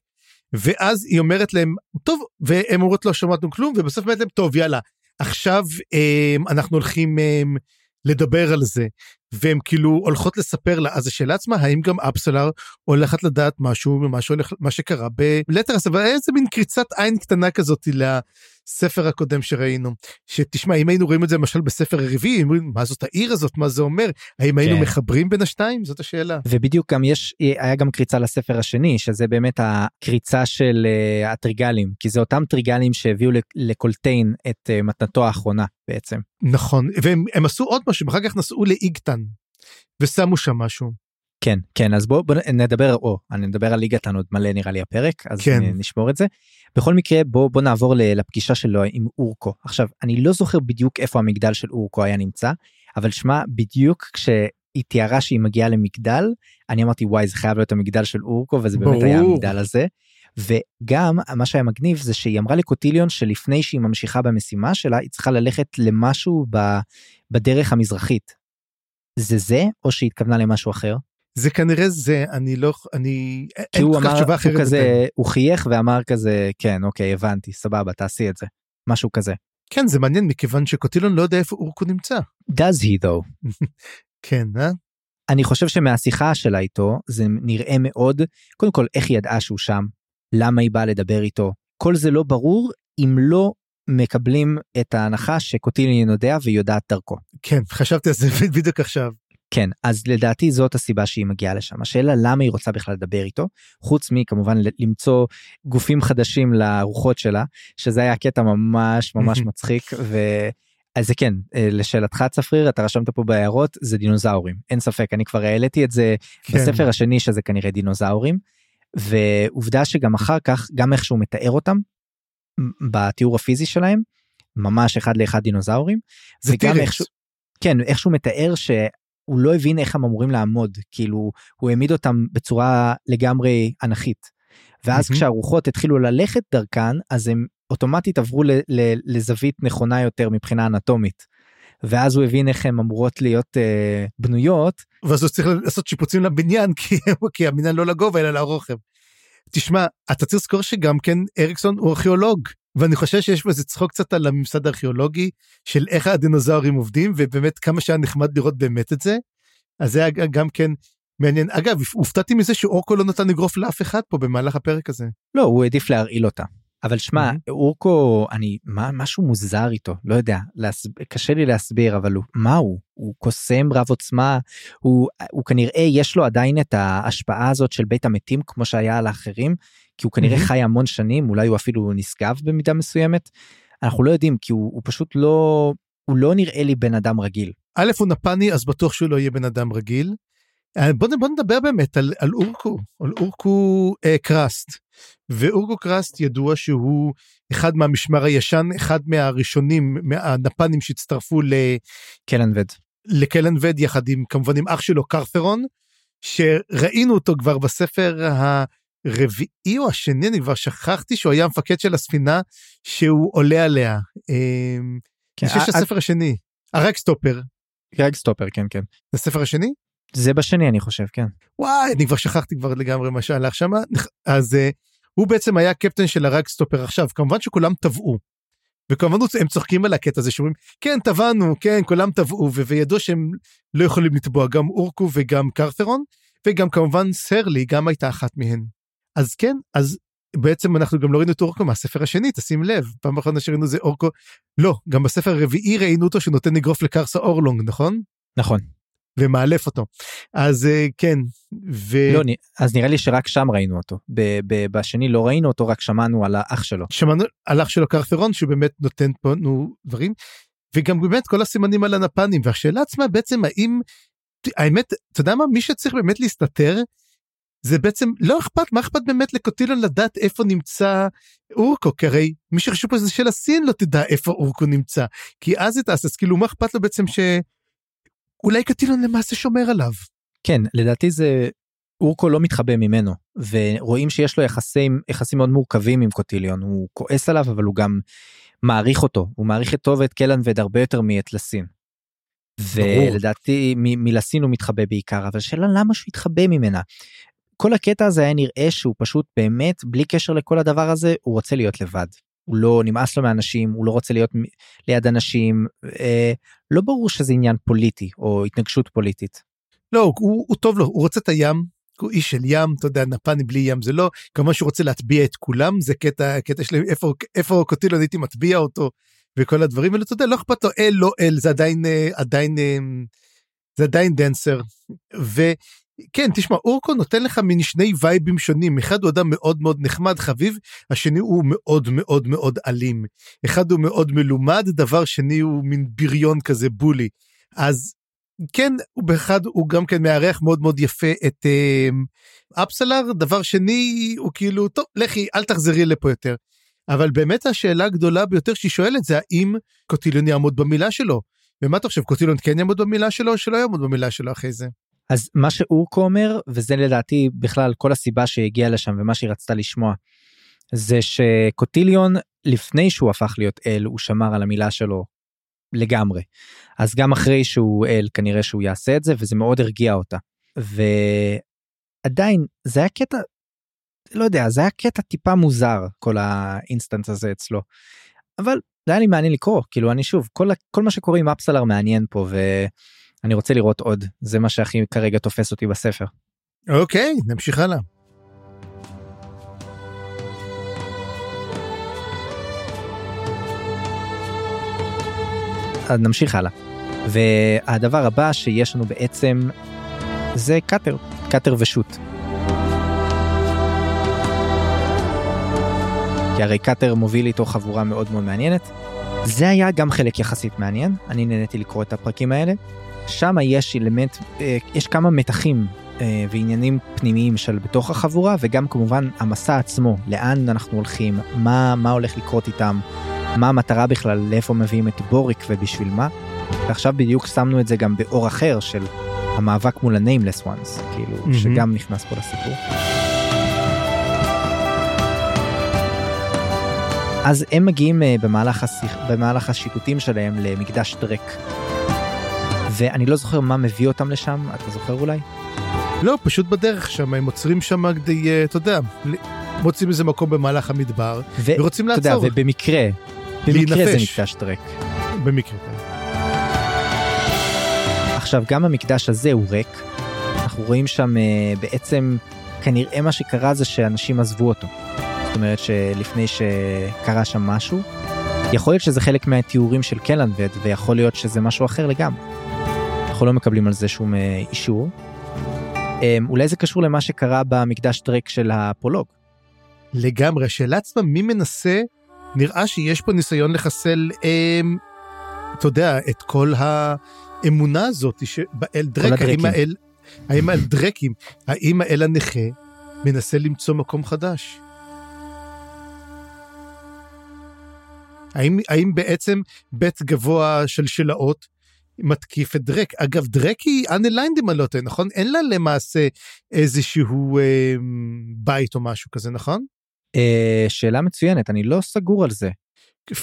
ואז היא אומרת להם, טוב, והם אומרות לא שמענו כלום, ובסוף אומרת להם, טוב, יאללה, עכשיו הם, אנחנו הולכים הם, לדבר על זה, והם כאילו הולכות לספר לה, אז השאלה עצמה, האם גם אפסלר הולכת לדעת משהו ממה שהולך, מה שקרה בלטרס, אבל איזה מין קריצת עין קטנה כזאת לספר הקודם שראינו. שתשמע, אם היינו רואים את זה למשל בספר הרביעי, מה זאת העיר הזאת, מה זה אומר, האם היינו כן. מחברים בין השתיים? זאת השאלה. ובדיוק גם יש, היה גם קריצה לספר השני, שזה באמת הקריצה של uh, הטריגלים, כי זה אותם טריגלים שהביאו לקולטיין את uh, מתנתו האחרונה בעצם. נכון, והם עשו עוד משהו, אחר כך נסעו לאיגטן. ושמו שם משהו. כן כן אז בוא, בוא נדבר או אני נדבר על ליגתן עוד מלא נראה לי הפרק אז כן. נשמור את זה. בכל מקרה בוא בוא נעבור לפגישה שלו עם אורקו עכשיו אני לא זוכר בדיוק איפה המגדל של אורקו היה נמצא אבל שמע בדיוק כשהיא תיארה שהיא מגיעה למגדל אני אמרתי וואי זה חייב להיות המגדל של אורקו וזה באמת ברור. היה המגדל הזה. וגם מה שהיה מגניב זה שהיא אמרה לקוטיליון שלפני שהיא ממשיכה במשימה שלה היא צריכה ללכת למשהו ב, בדרך המזרחית זה זה או שהתכוונה למשהו אחר? זה כנראה זה אני לא אני כי הוא אמר הוא כזה הוא חייך ואמר כזה כן אוקיי הבנתי סבבה תעשי את זה משהו כזה. כן זה מעניין מכיוון שקוטילון לא יודע איפה אורקו נמצא. does he though. כן אה? אני חושב שמהשיחה שלה איתו זה נראה מאוד קודם כל איך היא ידעה שהוא שם למה היא באה לדבר איתו כל זה לא ברור אם לא מקבלים את ההנחה שקוטילין יודע והיא יודעת דרכו. כן, חשבתי על זה בדיוק עכשיו. כן, אז לדעתי זאת הסיבה שהיא מגיעה לשם. השאלה למה היא רוצה בכלל לדבר איתו, חוץ מכמובן למצוא גופים חדשים לרוחות שלה, שזה היה קטע ממש ממש מצחיק, ו... אז זה כן, אה, לשאלתך צפריר, אתה רשמת פה בהערות, זה דינוזאורים. אין ספק, אני כבר העליתי את זה כן. בספר השני שזה כנראה דינוזאורים. ועובדה שגם אחר כך, גם איך שהוא מתאר אותם, בתיאור הפיזי שלהם ממש אחד לאחד דינוזאורים. זה וגם איכשהו, כן איכשהו מתאר שהוא לא הבין איך הם אמורים לעמוד כאילו הוא העמיד אותם בצורה לגמרי אנכית. ואז mm-hmm. כשהרוחות התחילו ללכת דרכן אז הם אוטומטית עברו ל, ל, לזווית נכונה יותר מבחינה אנטומית. ואז הוא הבין איך הן אמורות להיות אה, בנויות. ואז הוא צריך לעשות שיפוצים לבניין כי, כי הבניין לא לגובה אלא לרוחב. תשמע, אתה צריך לזכור שגם כן אריקסון הוא ארכיאולוג, ואני חושב שיש איזה צחוק קצת על הממסד הארכיאולוגי של איך הדינוזאורים עובדים, ובאמת כמה שהיה נחמד לראות באמת את זה. אז זה היה גם כן מעניין. אגב, הופתעתי מזה שאורקו לא נתן אגרוף לאף אחד פה במהלך הפרק הזה. לא, הוא העדיף להרעיל אותה. אבל שמע, mm-hmm. אורקו, אני, מה, משהו מוזר איתו, לא יודע, להסב, קשה לי להסביר, אבל הוא, מה הוא? הוא קוסם רב עוצמה, הוא, הוא כנראה, יש לו עדיין את ההשפעה הזאת של בית המתים, כמו שהיה על האחרים, כי הוא כנראה mm-hmm. חי המון שנים, אולי הוא אפילו נשגב במידה מסוימת. אנחנו לא יודעים, כי הוא, הוא פשוט לא, הוא לא נראה לי בן אדם רגיל. א', הוא נפני, אז בטוח שהוא לא יהיה בן אדם רגיל. אה, בוא, בוא נדבר באמת על, על אורקו, על אורקו אה, קראסט. ואורגו קראסט ידוע שהוא אחד מהמשמר הישן, אחד מהראשונים, מהנפנים שהצטרפו לקלנבד. לקלנבד יחד עם כמובן עם אח שלו קרת'רון, שראינו אותו כבר בספר הרביעי או השני, אני כבר שכחתי שהוא היה המפקד של הספינה שהוא עולה עליה. אמ, כן, אני חושב אה, שהספר השני, הרגסטופר, גרג סטופר, כן, כן. זה הספר השני? זה בשני, אני חושב, כן. וואי, אני כבר שכחתי כבר לגמרי מה שהלך שם. אז uh, הוא בעצם היה קפטן של הרגסטופר עכשיו, כמובן שכולם טבעו. וכמובן הם צוחקים על הקטע הזה שאומרים, כן, טבענו, כן, כולם טבעו, וידעו שהם לא יכולים לתבוע גם אורקו וגם קרת'רון, וגם כמובן סרלי גם הייתה אחת מהן. אז כן, אז בעצם אנחנו גם לא ראינו את אורקו מהספר השני, תשים לב, פעם אחרונה שראינו זה אורקו, לא, גם בספר הרביעי ראינו אותו שנותן אגרוף לקרסה אורלונג, נכון? נכון. ומאלף אותו. אז אה, כן, ו... לא, אז נראה לי שרק שם ראינו אותו. ב- ב- בשני לא ראינו אותו, רק שמענו על האח שלו. שמענו על אח שלו קרת'רון שהוא באמת נותן פה נו דברים וגם באמת כל הסימנים על הנפנים והשאלה עצמה בעצם האם האמת אתה יודע מה מי שצריך באמת להסתתר זה בעצם לא אכפת מה אכפת באמת לקוטילון לדעת איפה נמצא אורקו כי הרי מי שחשוב פה זה של הסין לא תדע איפה אורקו נמצא כי אז היא תעשה אז כאילו מה אכפת לו בעצם שאולי קוטילון למעשה שומר עליו. כן, לדעתי זה... אורקו לא מתחבא ממנו, ורואים שיש לו יחסים, יחסים מאוד מורכבים עם קוטיליון, הוא כועס עליו, אבל הוא גם מעריך אותו, הוא מעריך את טוב ואת קלן ואת הרבה יותר מאת לסין. ולדעתי מ- מלסין הוא מתחבא בעיקר, אבל השאלה למה שהוא יתחבא ממנה. כל הקטע הזה היה נראה שהוא פשוט באמת, בלי קשר לכל הדבר הזה, הוא רוצה להיות לבד. הוא לא נמאס לו מאנשים, הוא לא רוצה להיות ליד אנשים, אה, לא ברור שזה עניין פוליטי או התנגשות פוליטית. לא, הוא, הוא טוב לו, הוא רוצה את הים, הוא איש של ים, אתה יודע, נפני בלי ים זה לא, כמובן שהוא רוצה להטביע את כולם, זה קטע, קטע שלהם, איפה, איפה קוטילון הייתי מטביע אותו, וכל הדברים האלה, אתה יודע, לא אכפת לו אל, לא אל, זה עדיין, אה, עדיין, אה, זה עדיין דנסר. וכן, תשמע, אורקו נותן לך מין שני וייבים שונים, אחד הוא אדם מאוד מאוד נחמד, חביב, השני הוא מאוד מאוד מאוד אלים. אחד הוא מאוד מלומד, דבר שני הוא מין בריון כזה בולי. אז כן, הוא באחד, הוא גם כן מארח מאוד מאוד יפה את אה, אפסלר, דבר שני, הוא כאילו, טוב, לכי, אל תחזרי לפה יותר. אבל באמת השאלה הגדולה ביותר שהיא שואלת זה האם קוטיליון יעמוד במילה שלו. ומה אתה חושב, קוטיליון כן יעמוד במילה שלו או שלא יעמוד במילה שלו אחרי זה? אז מה שאורקו אומר, וזה לדעתי בכלל כל הסיבה שהגיעה לשם ומה שהיא רצתה לשמוע, זה שקוטיליון, לפני שהוא הפך להיות אל, הוא שמר על המילה שלו לגמרי. אז גם אחרי שהוא אל, כנראה שהוא יעשה את זה, וזה מאוד הרגיע אותה. ועדיין, זה היה קטע, לא יודע, זה היה קטע טיפה מוזר, כל ה instance הזה אצלו. אבל זה היה לי מעניין לקרוא, כאילו אני שוב, כל, כל מה שקורה עם אפסלר מעניין פה, ואני רוצה לראות עוד, זה מה שהכי כרגע תופס אותי בספר. אוקיי, נמשיך הלאה. אז נמשיך הלאה. והדבר הבא שיש לנו בעצם זה קאטר, קאטר ושות. כי הרי קאטר מוביל איתו חבורה מאוד מאוד מעניינת. זה היה גם חלק יחסית מעניין, אני נהניתי לקרוא את הפרקים האלה. שם יש אלמנט, אה, יש כמה מתחים אה, ועניינים פנימיים של בתוך החבורה, וגם כמובן המסע עצמו, לאן אנחנו הולכים, מה, מה הולך לקרות איתם, מה המטרה בכלל, לאיפה מביאים את בוריק ובשביל מה. ועכשיו בדיוק שמנו את זה גם באור אחר של המאבק מול ה-nameless ones, כאילו, מהמם. שגם נכנס פה לסיפור. אז הם מגיעים אה, במהלך, השיח, במהלך השיטוטים שלהם למקדש דרק. ואני לא זוכר מה מביא אותם לשם, אתה זוכר אולי? לא, פשוט בדרך שם, הם עוצרים שם כדי, אה, אתה יודע, מוצאים איזה מקום במהלך המדבר, ו- ורוצים אתה יודע, לעצור, ובמקרה, במקרה זה להינפש. מקדש דרק. במקרה. כן. עכשיו, גם המקדש הזה הוא ריק. אנחנו רואים שם אה, בעצם, כנראה מה שקרה זה שאנשים עזבו אותו. זאת אומרת שלפני שקרה שם משהו, יכול להיות שזה חלק מהתיאורים של קלנבד, ויכול להיות שזה משהו אחר לגמרי. אנחנו לא מקבלים על זה שום אה, אישור. אה, אולי זה קשור למה שקרה במקדש דרק של הפרולוג. לגמרי, השאלה עצמה, מי מנסה, נראה שיש פה ניסיון לחסל, אה, אתה יודע, את כל האמונה הזאת שבאל דרק, האם. האל, האם האל דרקים, האם האל הנכה מנסה למצוא מקום חדש? האם, האם בעצם בית גבוה של שלאות מתקיף את דרק. אגב, דרק היא unaligned אם אני לא טועה, נכון? אין לה למעשה איזשהו אה, בית או משהו כזה, נכון? אה, שאלה מצוינת, אני לא סגור על זה.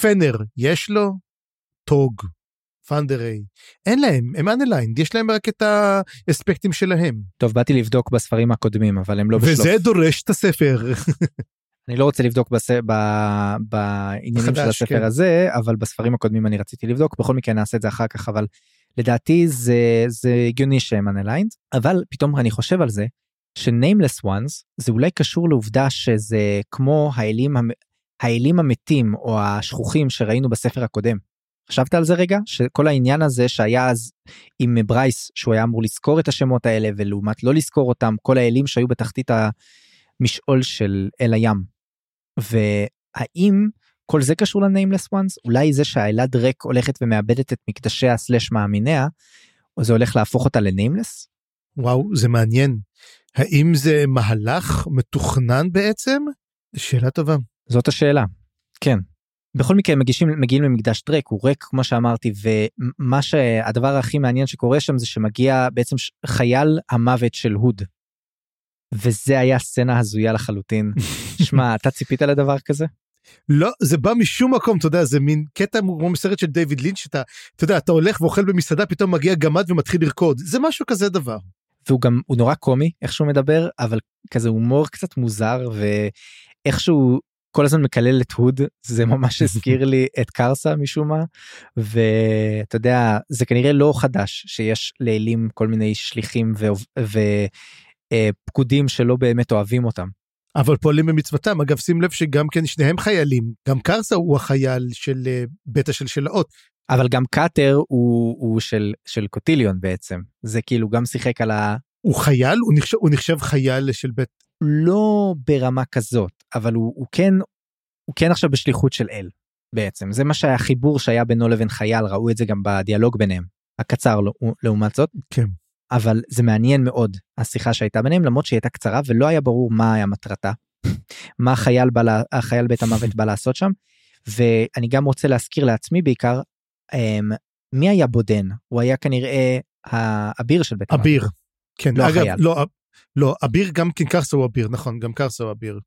פנר, יש לו? טוג, פנדריי. אין להם, הם unaligned, יש להם רק את האספקטים שלהם. טוב, באתי לבדוק בספרים הקודמים, אבל הם לא בשלוף. וזה דורש את הספר. אני לא רוצה לבדוק בס... ב... בעניינים חדש, של הספר כן. הזה, אבל בספרים הקודמים אני רציתי לבדוק, בכל מקרה נעשה את זה אחר כך, אבל לדעתי זה, זה הגיוני שהם unaligned, אבל פתאום אני חושב על זה, ש-nameless ones זה אולי קשור לעובדה שזה כמו האלים, המ- האלים המתים או השכוחים שראינו בספר הקודם. חשבת על זה רגע? שכל העניין הזה שהיה אז עם ברייס, שהוא היה אמור לזכור את השמות האלה, ולעומת לא לזכור אותם, כל האלים שהיו בתחתית המשעול של אל הים. והאם כל זה קשור ל-nameless ones? אולי זה שהאלה דרק הולכת ומאבדת את מקדשיה סלש מאמיניה, או זה הולך להפוך אותה ל-nameless? וואו, זה מעניין. האם זה מהלך מתוכנן בעצם? שאלה טובה. זאת השאלה. כן. בכל מקרה מגישים מגיעים למקדש דרק הוא ריק כמו שאמרתי ומה שהדבר הכי מעניין שקורה שם זה שמגיע בעצם חייל המוות של הוד. וזה היה סצנה הזויה לחלוטין. שמע אתה ציפית לדבר כזה? לא, זה בא משום מקום, אתה יודע, זה מין קטע כמו מסרט של דיוויד לינץ', שאתה, אתה יודע, אתה הולך ואוכל במסעדה, פתאום מגיע גמד ומתחיל לרקוד. זה משהו כזה דבר. והוא גם הוא נורא קומי איך שהוא מדבר אבל כזה הומור קצת מוזר ואיכשהו כל הזמן מקלל את הוד זה ממש הזכיר לי את קרסה משום מה ואתה יודע זה כנראה לא חדש שיש לאלים כל מיני שליחים ופקודים שלא באמת אוהבים אותם. אבל פועלים במצוותם. אגב, שים לב שגם כן שניהם חיילים. גם קרסה הוא החייל של אה, בית השלשלאות. אבל גם קאטר הוא, הוא של של קוטיליון בעצם זה כאילו גם שיחק על ה... הוא חייל? הוא נחשב, הוא נחשב חייל של בית... לא ברמה כזאת אבל הוא, הוא כן הוא כן עכשיו בשליחות של אל בעצם זה מה שהיה חיבור שהיה בינו לבין חייל ראו את זה גם בדיאלוג ביניהם הקצר לעומת זאת כן. אבל זה מעניין מאוד השיחה שהייתה ביניהם למרות שהיא הייתה קצרה ולא היה ברור מה היה מטרתה מה החייל בא לה- החייל בית המוות בא לעשות שם ואני גם רוצה להזכיר לעצמי בעיקר אמ, מי היה בודן הוא היה כנראה האביר של בית המוות. אביר. כן, לא אגב, החייל. לא, לא, אביר גם כן קרסה הוא אביר, נכון, גם קרסה הוא אביר.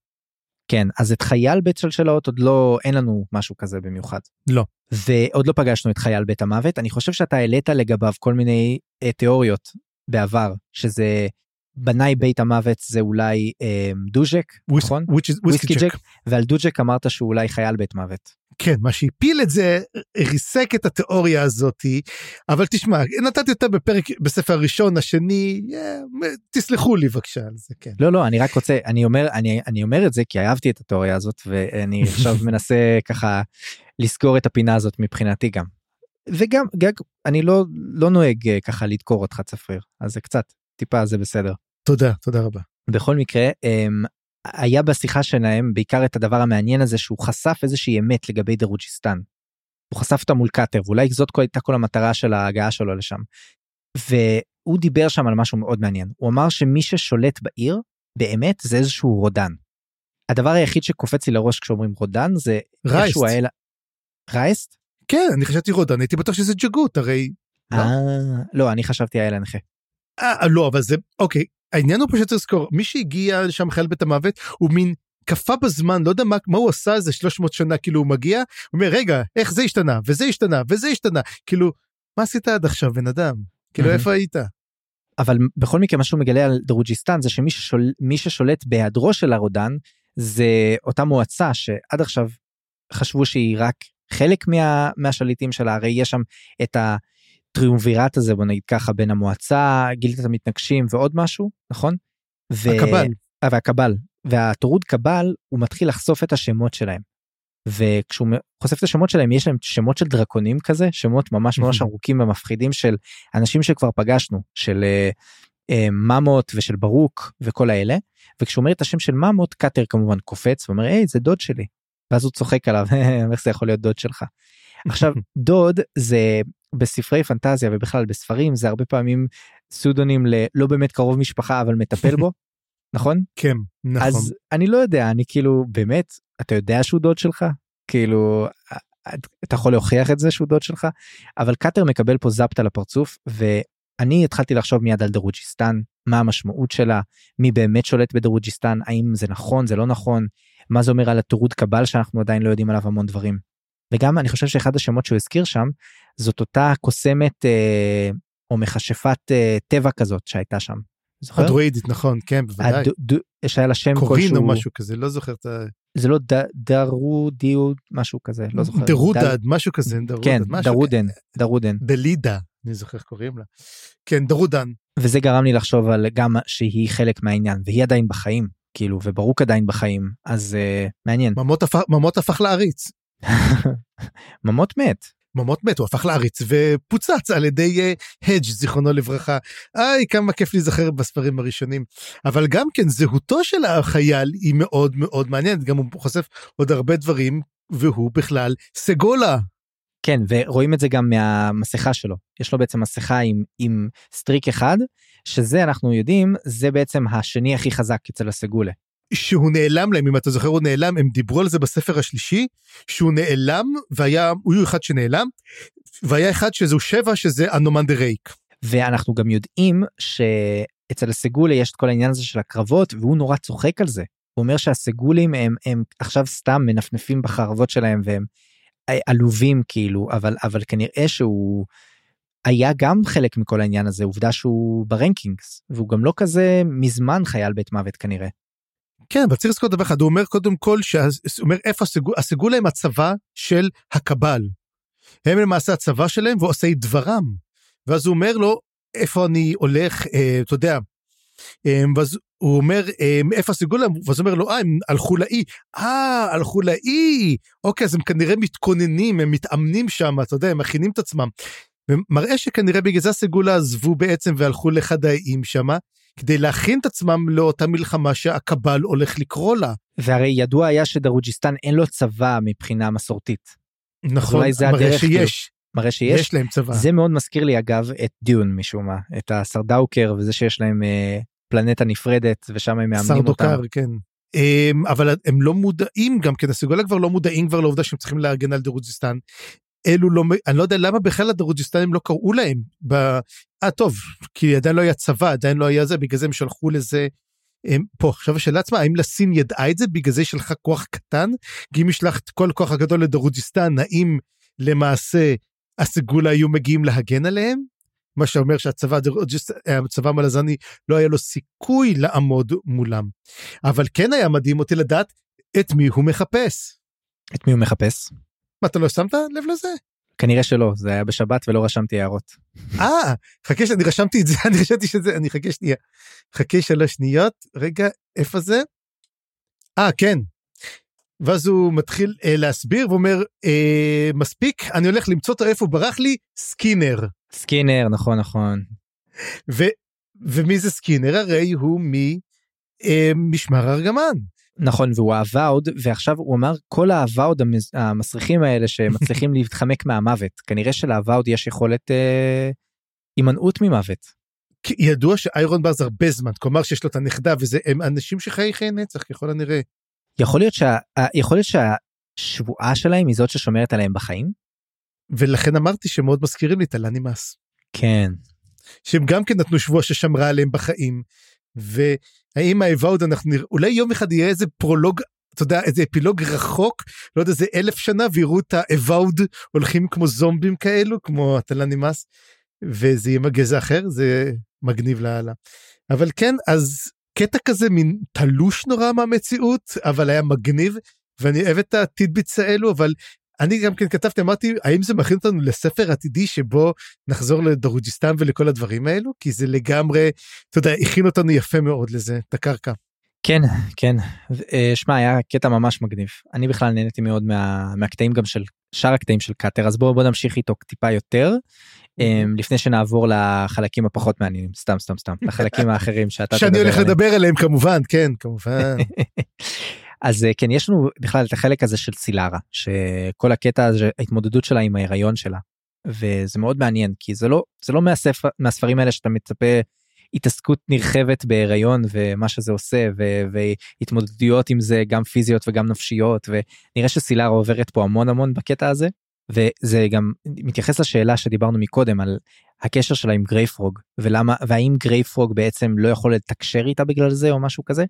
כן אז את חייל בית שלשלאות עוד לא אין לנו משהו כזה במיוחד. לא. ועוד לא פגשנו את חייל בית המוות אני חושב שאתה העלית לגביו כל מיני אה, תיאוריות בעבר שזה בנאי בית המוות זה אולי אה, דוז'ק וויס- נכון וויסקי ג'ק. ועל דוז'ק אמרת שהוא אולי חייל בית מוות. כן, מה שהפיל את זה, ריסק את התיאוריה הזאתי, אבל תשמע, נתתי אותה בפרק, בספר הראשון, השני, אה, תסלחו לי בבקשה על זה, כן. לא לא אני רק רוצה אני אומר אני אני אומר את זה כי אהבתי את התיאוריה הזאת ואני עכשיו מנסה ככה לסגור את הפינה הזאת מבחינתי גם. וגם גג אני לא לא נוהג אה, ככה לדקור אותך צפריר אז זה קצת טיפה זה בסדר. תודה, תודה רבה. בכל מקרה אמ, היה בשיחה שלהם בעיקר את הדבר המעניין הזה שהוא חשף איזושהי אמת לגבי דרוג'יסטן. הוא חשף אותה מול קאטר ואולי זאת כל- הייתה כל המטרה של ההגעה שלו לשם. והוא דיבר שם על משהו מאוד מעניין הוא אמר שמי ששולט בעיר באמת זה איזשהו רודן. הדבר היחיד שקופץ לי לראש כשאומרים רודן זה רייסט. האל... רייסט? כן, אני חשבתי רודן, הייתי בטוח שזה ג'גות, הרי... לא? אה, לא אני חשבתי האל הנכה. אה, לא, אבל זה, אוקיי, העניין הוא פשוט לזכור, מי שהגיע לשם חייל בית המוות, הוא מין קפא בזמן, לא יודע מה, מה הוא עשה איזה 300 שנה, כאילו הוא מגיע, הוא אומר, רגע, איך זה השתנה, וזה השתנה, וזה השתנה, כאילו, מה עשית עד עכשיו, בן אדם? כאילו. איפה היית? אבל בכל מקרה מה שהוא מגלה על דרוג'יסטן זה שמי ששול, ששולט בהיעדרו של הרודן זה אותה מועצה שעד עכשיו חשבו שהיא רק חלק מה, מהשליטים שלה הרי יש שם את הטריומווירט הזה בוא נגיד ככה בין המועצה גילדת המתנגשים ועוד משהו נכון? ו... הקבל. אה, והקבל והטרוד קבל הוא מתחיל לחשוף את השמות שלהם. וכשהוא חושף את השמות שלהם יש להם שמות של דרקונים כזה שמות ממש ממש ארוכים ומפחידים של אנשים שכבר פגשנו של אה, אה, ממות ושל ברוק וכל האלה וכשהוא אומר את השם של ממות קאטר כמובן קופץ ואומר היי זה דוד שלי ואז הוא צוחק עליו איך זה יכול להיות דוד שלך. עכשיו דוד זה בספרי פנטזיה ובכלל בספרים זה הרבה פעמים סודונים ללא באמת קרוב משפחה אבל מטפל בו נכון כן, נכון. אז אני לא יודע אני כאילו באמת אתה יודע שהוא דוד שלך כאילו אתה יכול להוכיח את זה שהוא דוד שלך אבל קאטר מקבל פה זפט על הפרצוף ואני התחלתי לחשוב מיד על דרוג'יסטן מה המשמעות שלה מי באמת שולט בדרוג'יסטן האם זה נכון זה לא נכון מה זה אומר על הטורוד Cabal שאנחנו עדיין לא יודעים עליו המון דברים. וגם אני חושב שאחד השמות שהוא הזכיר שם זאת אותה קוסמת אה, או מכשפת אה, טבע כזאת שהייתה שם. זוכר? הדרואידית נכון כן בוודאי. שהיה לה שם כלשהו. קורין או משהו כזה לא זוכר את ה... זה לא דרודיוד משהו כזה לא זוכר. דרודד משהו כזה. כן דרודן דרודן. דלידה אני זוכר איך קוראים לה. כן דרודן. וזה גרם לי לחשוב על גם שהיא חלק מהעניין והיא עדיין בחיים כאילו וברוק עדיין בחיים אז uh, מעניין. ממות הפך, ממות הפך לעריץ. ממות מת. ממות מת, הוא הפך לעריץ ופוצץ על ידי הדג' uh, זיכרונו לברכה. איי, כמה כיף להיזכר בספרים הראשונים. אבל גם כן, זהותו של החייל היא מאוד מאוד מעניינת, גם הוא חושף עוד הרבה דברים, והוא בכלל סגולה. כן, ורואים את זה גם מהמסכה שלו. יש לו בעצם מסכה עם, עם streak אחד, שזה אנחנו יודעים, זה בעצם השני הכי חזק אצל הסגולה. שהוא נעלם להם, אם אתה זוכר הוא נעלם, הם דיברו על זה בספר השלישי, שהוא נעלם, והיה, הוא היה אחד שנעלם, והיה אחד שזהו שבע, שזה אנומנדר רייק. ואנחנו גם יודעים שאצל הסגולה יש את כל העניין הזה של הקרבות, והוא נורא צוחק על זה. הוא אומר שהסגולים הם, הם עכשיו סתם מנפנפים בחרבות שלהם והם עלובים כאילו, אבל, אבל כנראה שהוא היה גם חלק מכל העניין הזה, עובדה שהוא ברנקינגס, והוא גם לא כזה מזמן חייל בית מוות כנראה. כן, אבל צריך לזכור דבר אחד, הוא אומר קודם כל, שהוא אומר איפה הסגול, הסגול הם הצבא של הקבל. הם למעשה הצבא שלהם ועושי דברם. ואז הוא אומר לו, איפה אני הולך, אה, אתה יודע, ואז הוא אומר, אה, איפה הסגול להם? ואז אומר לו, אה, הם הלכו לאי. אה, הלכו לאי. אוקיי, אז הם כנראה מתכוננים, הם מתאמנים שם, אתה יודע, הם מכינים את עצמם. ומראה שכנראה בגלל זה הסגולה עזבו בעצם והלכו לאחד האיים שמה, כדי להכין את עצמם לאותה מלחמה שהקבל הולך לקרוא לה. והרי ידוע היה שדרוג'יסטן אין לו צבא מבחינה מסורתית. נכון, מראה שיש. מראה שיש. יש להם צבא. זה מאוד מזכיר לי אגב את דיון משום מה, את הסרדאוקר וזה שיש להם אה, פלנטה נפרדת ושם הם מאמנים אותם. סרדוקר, כן. Um, אבל הם לא מודעים גם כן הסגולה כבר לא מודעים כבר לעובדה שהם צריכים להגן על דרוג'יסטן אלו לא, אני לא יודע למה בכלל הדרוג'יסטנים לא קראו להם. אה טוב, כי עדיין לא היה צבא, עדיין לא היה זה, בגלל זה הם שלחו לזה. הם, פה עכשיו השאלה עצמה האם לסין ידעה את זה בגלל זה שלחה כוח קטן כי אם ישלח את כל הכוח הגדול לדרוג'יסטן האם למעשה הסגולה היו מגיעים להגן עליהם מה שאומר שהצבא הצבא המלזני לא היה לו סיכוי לעמוד מולם אבל כן היה מדהים אותי לדעת את מי הוא מחפש. את מי הוא מחפש? מה אתה לא שמת לב לזה? כנראה שלא זה היה בשבת ולא רשמתי הערות. אה חכה שאני רשמתי את זה אני חשבתי שזה אני חכה שנייה. חכה שלוש שניות רגע איפה זה? אה כן. ואז הוא מתחיל אה, להסביר ואומר אה, מספיק אני הולך למצוא אותו איפה ברח לי סקינר. סקינר נכון נכון. ו, ומי זה סקינר הרי הוא ממשמר אה, ארגמן. נכון והוא ה avowed ועכשיו הוא אמר כל ה avowed המסריחים האלה שמצליחים להתחמק מהמוות כנראה של ה avowed יש יכולת אה, הימנעות ממוות. ידוע שאיירון בר זה הרבה זמן כלומר שיש לו את הנכדה וזה הם אנשים שחיי חיי נצח ככל הנראה. יכול להיות שה... יכול להיות שהשבועה שלהם היא זאת ששומרת עליהם בחיים? ולכן אמרתי שמאוד מזכירים לי את הלנימאס. כן. שהם גם כן נתנו שבוע ששמרה עליהם בחיים. והאם האבאוד אנחנו נראה, אולי יום אחד יהיה איזה פרולוג, אתה יודע, איזה אפילוג רחוק, לא יודע, איזה אלף שנה, ויראו את האבאוד הולכים כמו זומבים כאלו, כמו הטלה נמאס, וזה יהיה מגזע אחר, זה מגניב לאללה. אבל כן, אז קטע כזה מין תלוש נורא מהמציאות, אבל היה מגניב, ואני אוהב את הטידביץ האלו, אבל אני גם כן כתבתי אמרתי האם זה מכין אותנו לספר עתידי שבו נחזור לדרוג'יסטן ולכל הדברים האלו? כי זה לגמרי אתה יודע הכין אותנו יפה מאוד לזה את הקרקע. כן כן. אה, שמע היה קטע ממש מגניב. אני בכלל נהניתי מאוד מה, מהקטעים גם של שאר הקטעים של קאטר אז בואו בוא נמשיך איתו טיפה יותר לפני שנעבור לחלקים הפחות מעניינים סתם סתם סתם לחלקים האחרים שאתה שאני הולך לדבר עליהם כמובן כן כמובן. אז אה, כן יש לנו בכלל את החלק הזה של סילרה שכל הקטע הזה ההתמודדות שלה עם ההיריון שלה וזה מאוד מעניין כי זה לא זה לא מהספר מהספרים האלה שאתה מצפה התעסקות נרחבת בהיריון ומה שזה עושה ו- והתמודדויות עם זה גם פיזיות וגם נפשיות ונראה שסילרה עוברת פה המון המון בקטע הזה וזה גם מתייחס לשאלה שדיברנו מקודם על הקשר שלה עם גרייפרוג ולמה והאם גרייפרוג בעצם לא יכול לתקשר איתה בגלל זה או משהו כזה.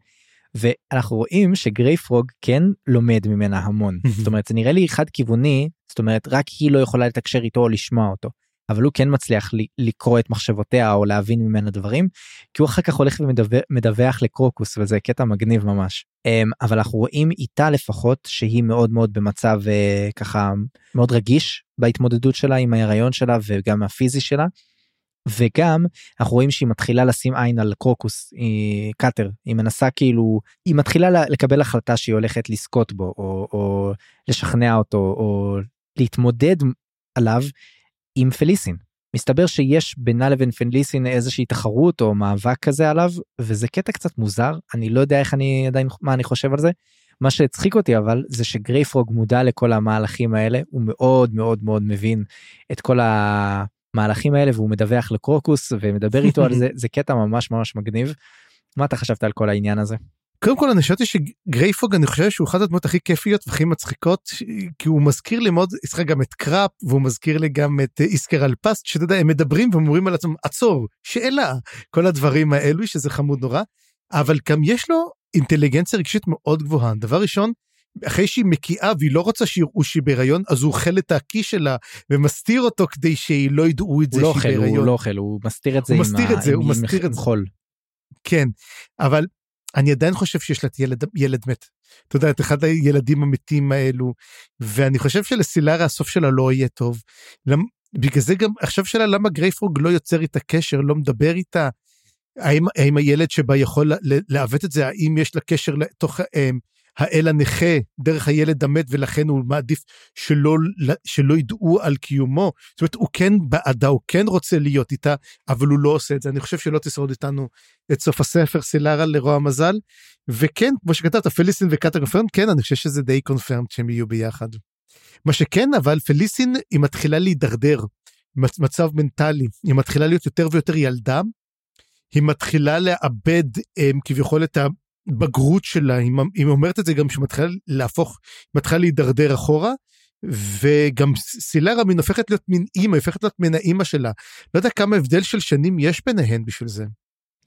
ואנחנו רואים שגרייפרוג כן לומד ממנה המון זאת אומרת זה נראה לי חד כיווני זאת אומרת רק היא לא יכולה לתקשר איתו או לשמוע אותו. אבל הוא כן מצליח לקרוא את מחשבותיה או להבין ממנה דברים כי הוא אחר כך הולך ומדווח לקרוקוס וזה קטע מגניב ממש אמ, אבל אנחנו רואים איתה לפחות שהיא מאוד מאוד במצב אה, ככה מאוד רגיש בהתמודדות שלה עם ההיריון שלה וגם הפיזי שלה. וגם אנחנו רואים שהיא מתחילה לשים עין על קרוקוס היא קאטר היא מנסה כאילו היא מתחילה לקבל החלטה שהיא הולכת לזכות בו או, או לשכנע אותו או להתמודד עליו עם פליסין. מסתבר שיש בינה לבין פליסין איזושהי תחרות או מאבק כזה עליו וזה קטע קצת מוזר אני לא יודע איך אני עדיין מה אני חושב על זה. מה שהצחיק אותי אבל זה שגרייפרוג מודע לכל המהלכים האלה הוא מאוד מאוד מאוד מבין את כל המהלכים האלה והוא מדווח לקרוקוס ומדבר איתו על זה זה קטע ממש ממש מגניב. מה אתה חשבת על כל העניין הזה? קודם כל אני חשבתי שגרייפוג אני חושב שהוא אחת הדמות הכי כיפיות והכי מצחיקות כי הוא מזכיר לי מאוד יש לך גם את קראפ והוא מזכיר לי גם את איסקר אלפסט שאתה יודע הם מדברים ואומרים על עצמם עצור שאלה כל הדברים האלו שזה חמוד נורא אבל גם יש לו אינטליגנציה רגשית מאוד גבוהה דבר ראשון אחרי שהיא מקיאה והיא לא רוצה שיראו שהיא בהיריון אז הוא אוכל את הכי שלה ומסתיר אותו כדי שהיא לא ידעו את זה שהיא בהיריון. הוא לא אוכל הוא מסתיר את זה הוא מסתיר את זה הוא מסתיר את זה. כן אבל אני עדיין חושב שיש לה ילד, ילד מת. אתה יודע, את אחד הילדים המתים האלו, ואני חושב שלסילרה הסוף שלה לא יהיה טוב. למ... בגלל זה גם עכשיו שאלה למה גרייפרוג לא יוצר איתה קשר, לא מדבר איתה. האם, האם הילד שבה יכול לעוות את זה, האם יש לה קשר לתוך אמ, האל הנכה דרך הילד המת ולכן הוא מעדיף שלא, שלא ידעו על קיומו. זאת אומרת, הוא כן בעדה, הוא כן רוצה להיות איתה, אבל הוא לא עושה את זה. אני חושב שלא תשרוד איתנו את סוף הספר סילרה לרוע המזל. וכן, כמו שכתבת, פליסין וקאטה קונפרם, כן, אני חושב שזה די קונפרם שהם יהיו ביחד. מה שכן, אבל פליסין היא מתחילה להידרדר, מצב מנטלי, היא מתחילה להיות יותר ויותר ילדה. היא מתחילה לאבד הם, כביכול את הבגרות שלה, היא, היא אומרת את זה גם שמתחילה להפוך, מתחילה להידרדר אחורה, וגם סילרה מין הופכת להיות מין אימא, הופכת להיות מן האימא שלה. לא יודע כמה הבדל של שנים יש ביניהן בשביל זה.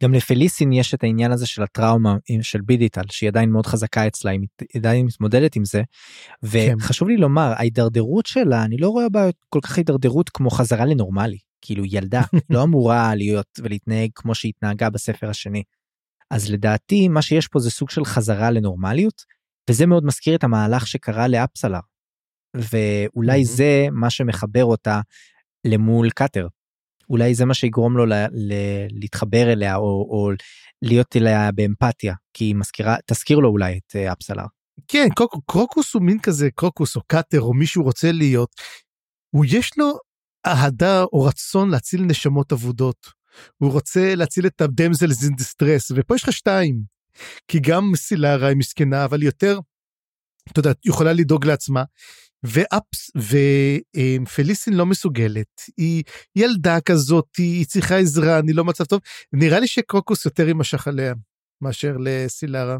גם לפליסין יש את העניין הזה של הטראומה של בידיטל שהיא עדיין מאוד חזקה אצלה היא עדיין מתמודדת עם זה. כן. וחשוב לי לומר ההידרדרות שלה אני לא רואה בה כל כך הידרדרות כמו חזרה לנורמלי כאילו ילדה לא אמורה להיות ולהתנהג כמו שהתנהגה בספר השני. אז לדעתי מה שיש פה זה סוג של חזרה לנורמליות וזה מאוד מזכיר את המהלך שקרה לאפסלר. ואולי mm-hmm. זה מה שמחבר אותה למול קאטר. אולי זה מה שיגרום לו ל- ל- להתחבר אליה או, או להיות אליה באמפתיה כי היא מזכירה תזכיר לו אולי את אה, אפסלר. כן קרוקוס הוא מין כזה קרוקוס או קאטר או מישהו רוצה להיות. הוא יש לו אהדה או רצון להציל נשמות אבודות. הוא רוצה להציל את ה damsels in distress ופה יש לך שתיים. כי גם סילרה היא מסכנה אבל יותר. אתה יודע, יכולה לדאוג לעצמה ואפס ופליסין לא מסוגלת היא ילדה כזאת היא צריכה עזרה אני לא מצב טוב נראה לי שקרוקוס יותר יימשך עליה מאשר לסילרה.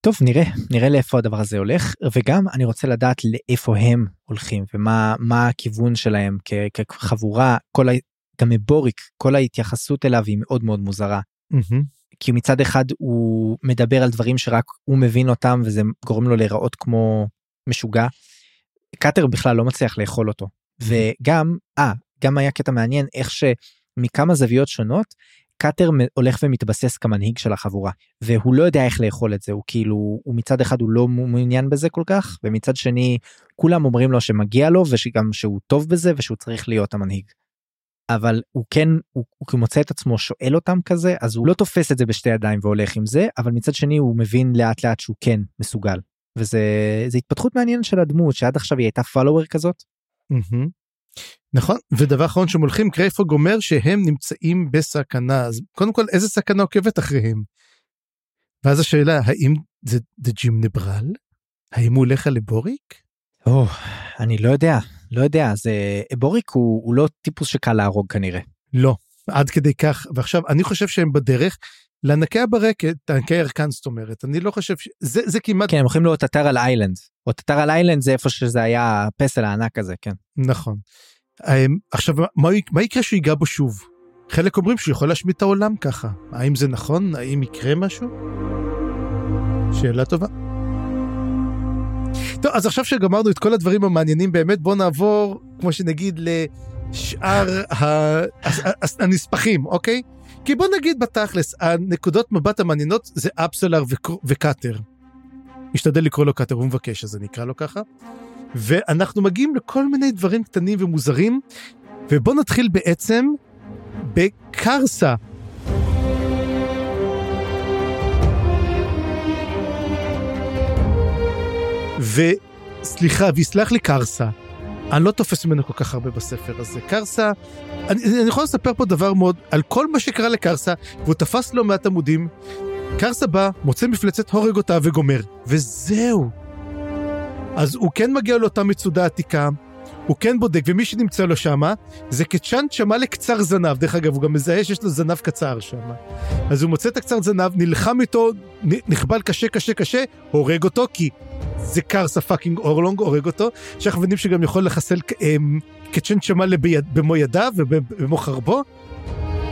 טוב נראה נראה לאיפה הדבר הזה הולך וגם אני רוצה לדעת לאיפה הם הולכים ומה מה הכיוון שלהם כחבורה כל. גם מבוריק כל ההתייחסות אליו היא מאוד מאוד מוזרה. Mm-hmm. כי מצד אחד הוא מדבר על דברים שרק הוא מבין אותם וזה גורם לו להיראות כמו משוגע. קאטר בכלל לא מצליח לאכול אותו וגם אה גם היה קטע מעניין איך שמכמה זוויות שונות קאטר הולך ומתבסס כמנהיג של החבורה והוא לא יודע איך לאכול את זה הוא כאילו הוא מצד אחד הוא לא מעוניין בזה כל כך ומצד שני כולם אומרים לו שמגיע לו ושגם שהוא טוב בזה ושהוא צריך להיות המנהיג. אבל הוא כן הוא, הוא מוצא את עצמו שואל אותם כזה אז הוא לא תופס את זה בשתי ידיים והולך עם זה אבל מצד שני הוא מבין לאט לאט שהוא כן מסוגל וזה זה התפתחות מעניינת של הדמות שעד עכשיו היא הייתה פולוור כזאת. נכון ודבר אחרון שהם הולכים קרייפוג אומר שהם נמצאים בסכנה אז קודם כל איזה סכנה עוקבת אחריהם. ואז השאלה האם זה, זה ג'ים נברל? האם הוא הולך על לבוריק? או, אני לא יודע לא יודע זה בוריק הוא, הוא לא טיפוס שקל להרוג כנראה. לא עד כדי כך, ועכשיו אני חושב שהם בדרך לענקי הברקת, ענקי ירקן זאת אומרת, אני לא חושב ש... זה, זה כמעט... כן, הם הולכים לאוטטר על איילנד. אוטטר על איילנד זה איפה שזה היה הפסל הענק הזה, כן. נכון. אמ, עכשיו, מה, מה יקרה שהוא ייגע בו שוב? חלק אומרים שהוא יכול להשמיד את העולם ככה. האם זה נכון? האם יקרה משהו? שאלה טובה. טוב, אז עכשיו שגמרנו את כל הדברים המעניינים באמת, בואו נעבור, כמו שנגיד, לשאר הנספחים, אוקיי? כי בוא נגיד בתכלס, הנקודות מבט המעניינות זה אפסולר וקאטר. משתדל לקרוא לו קאטר, הוא מבקש, אז אני אקרא לו ככה. ואנחנו מגיעים לכל מיני דברים קטנים ומוזרים, ובוא נתחיל בעצם בקרסה. וסליחה, ויסלח לי קרסה, אני לא תופס ממנו כל כך הרבה בספר הזה. קרסה, אני, אני יכול לספר פה דבר מאוד, על כל מה שקרה לקרסה, והוא תפס לא מעט עמודים. קרסה בא, מוצא מפלצת, הורג אותה וגומר. וזהו. אז הוא כן מגיע לאותה מצודה עתיקה, הוא כן בודק, ומי שנמצא לו שמה, זה קצ'יין צ'מאל קצר זנב. דרך אגב, הוא גם מזהה שיש לו זנב קצר שמה. אז הוא מוצא את הקצר זנב, נלחם איתו, נחבל קשה קשה קשה, הורג אותו, כי זה קרסה fucking אורלונג, הורג אותו. שאנחנו מבינים שגם יכול לחסל אמ, שמע במו ידיו ובמו חרבו,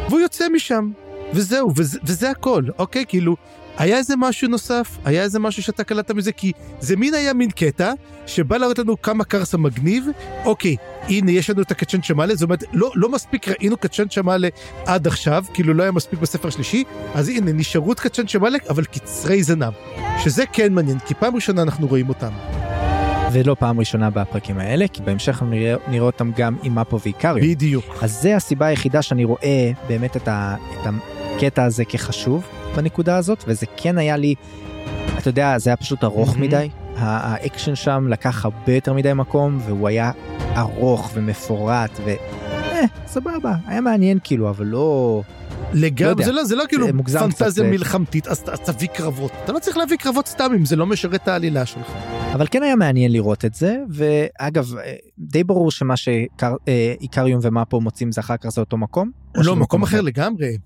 והוא יוצא משם. וזהו, וזה, וזה הכל, אוקיי? כאילו, היה איזה משהו נוסף? היה איזה משהו שאתה קלטת מזה? כי זה מין היה מין קטע שבא להראות לנו כמה קרסה מגניב. אוקיי, הנה יש לנו את הקצ'ן שמאלה, זאת אומרת, לא, לא מספיק ראינו קצ'ן שמאלה עד עכשיו, כאילו לא היה מספיק בספר השלישי, אז הנה, נשארו את קצ'ן שמאלה, אבל קצרי זנב. שזה כן מעניין, כי פעם ראשונה אנחנו רואים אותם. ולא פעם ראשונה בפרקים האלה, כי בהמשך נראה, נראה אותם גם עם מאפו ואיקריום. בדיוק. אז זה הסיבה היחידה שאני רואה באמת את, ה, את הקטע הזה כחשוב. בנקודה הזאת, וזה כן היה לי, אתה יודע, זה היה פשוט ארוך mm-hmm. מדי. האקשן שם לקח הרבה יותר מדי מקום, והוא היה ארוך ומפורט, ו... אה, סבבה, היה מעניין כאילו, אבל לא... לגמרי, לא זה, לא, זה לא כאילו פנטזיה מלחמתית, אז תביא קרבות. אתה לא צריך להביא קרבות סתם אם זה לא משרת את העלילה שלך. אבל כן היה מעניין לראות את זה, ואגב, אה, די ברור שמה שאיקריום ומאפו מוצאים זה אחר כך זה אותו מקום. לא, מקום אחר לגמרי.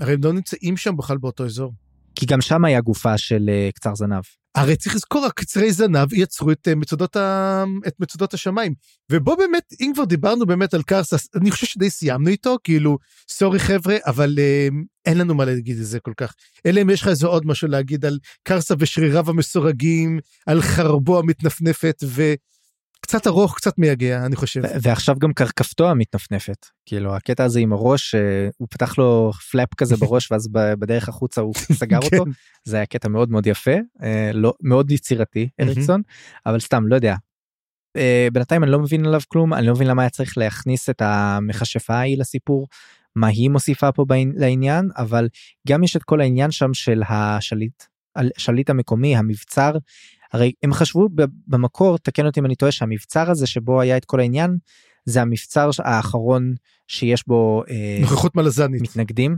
הרי הם לא נמצאים שם בכלל באותו אזור. כי גם שם היה גופה של uh, קצר זנב. הרי צריך לזכור, הקצרי זנב יצרו את, uh, מצודות, ה... את מצודות השמיים. ובוא באמת, אם כבר דיברנו באמת על קרסס, אני חושב שדי סיימנו איתו, כאילו, סורי חבר'ה, אבל uh, אין לנו מה להגיד את זה כל כך. אלא אם יש לך איזה עוד משהו להגיד על קרסה ושריריו המסורגים, על חרבו המתנפנפת, ו... קצת ארוך קצת מייגע אני חושב. ועכשיו גם קרקפתו המתנפנפת כאילו הקטע הזה עם הראש אה, הוא פתח לו פלאפ כזה בראש ואז בדרך החוצה הוא סגר אותו. כן. זה היה קטע מאוד מאוד יפה אה, לא מאוד יצירתי אריקסון. אבל סתם לא יודע. אה, בינתיים אני לא מבין עליו כלום אני לא מבין למה היה צריך להכניס את המכשפה ההיא לסיפור מה היא מוסיפה פה לעניין אבל גם יש את כל העניין שם של השליט השליט המקומי המבצר הרי הם חשבו במקור תקן אותי אם אני טועה שהמבצר הזה שבו היה את כל העניין זה המבצר האחרון שיש בו אה, נוכחות מלזנית מתנגדים.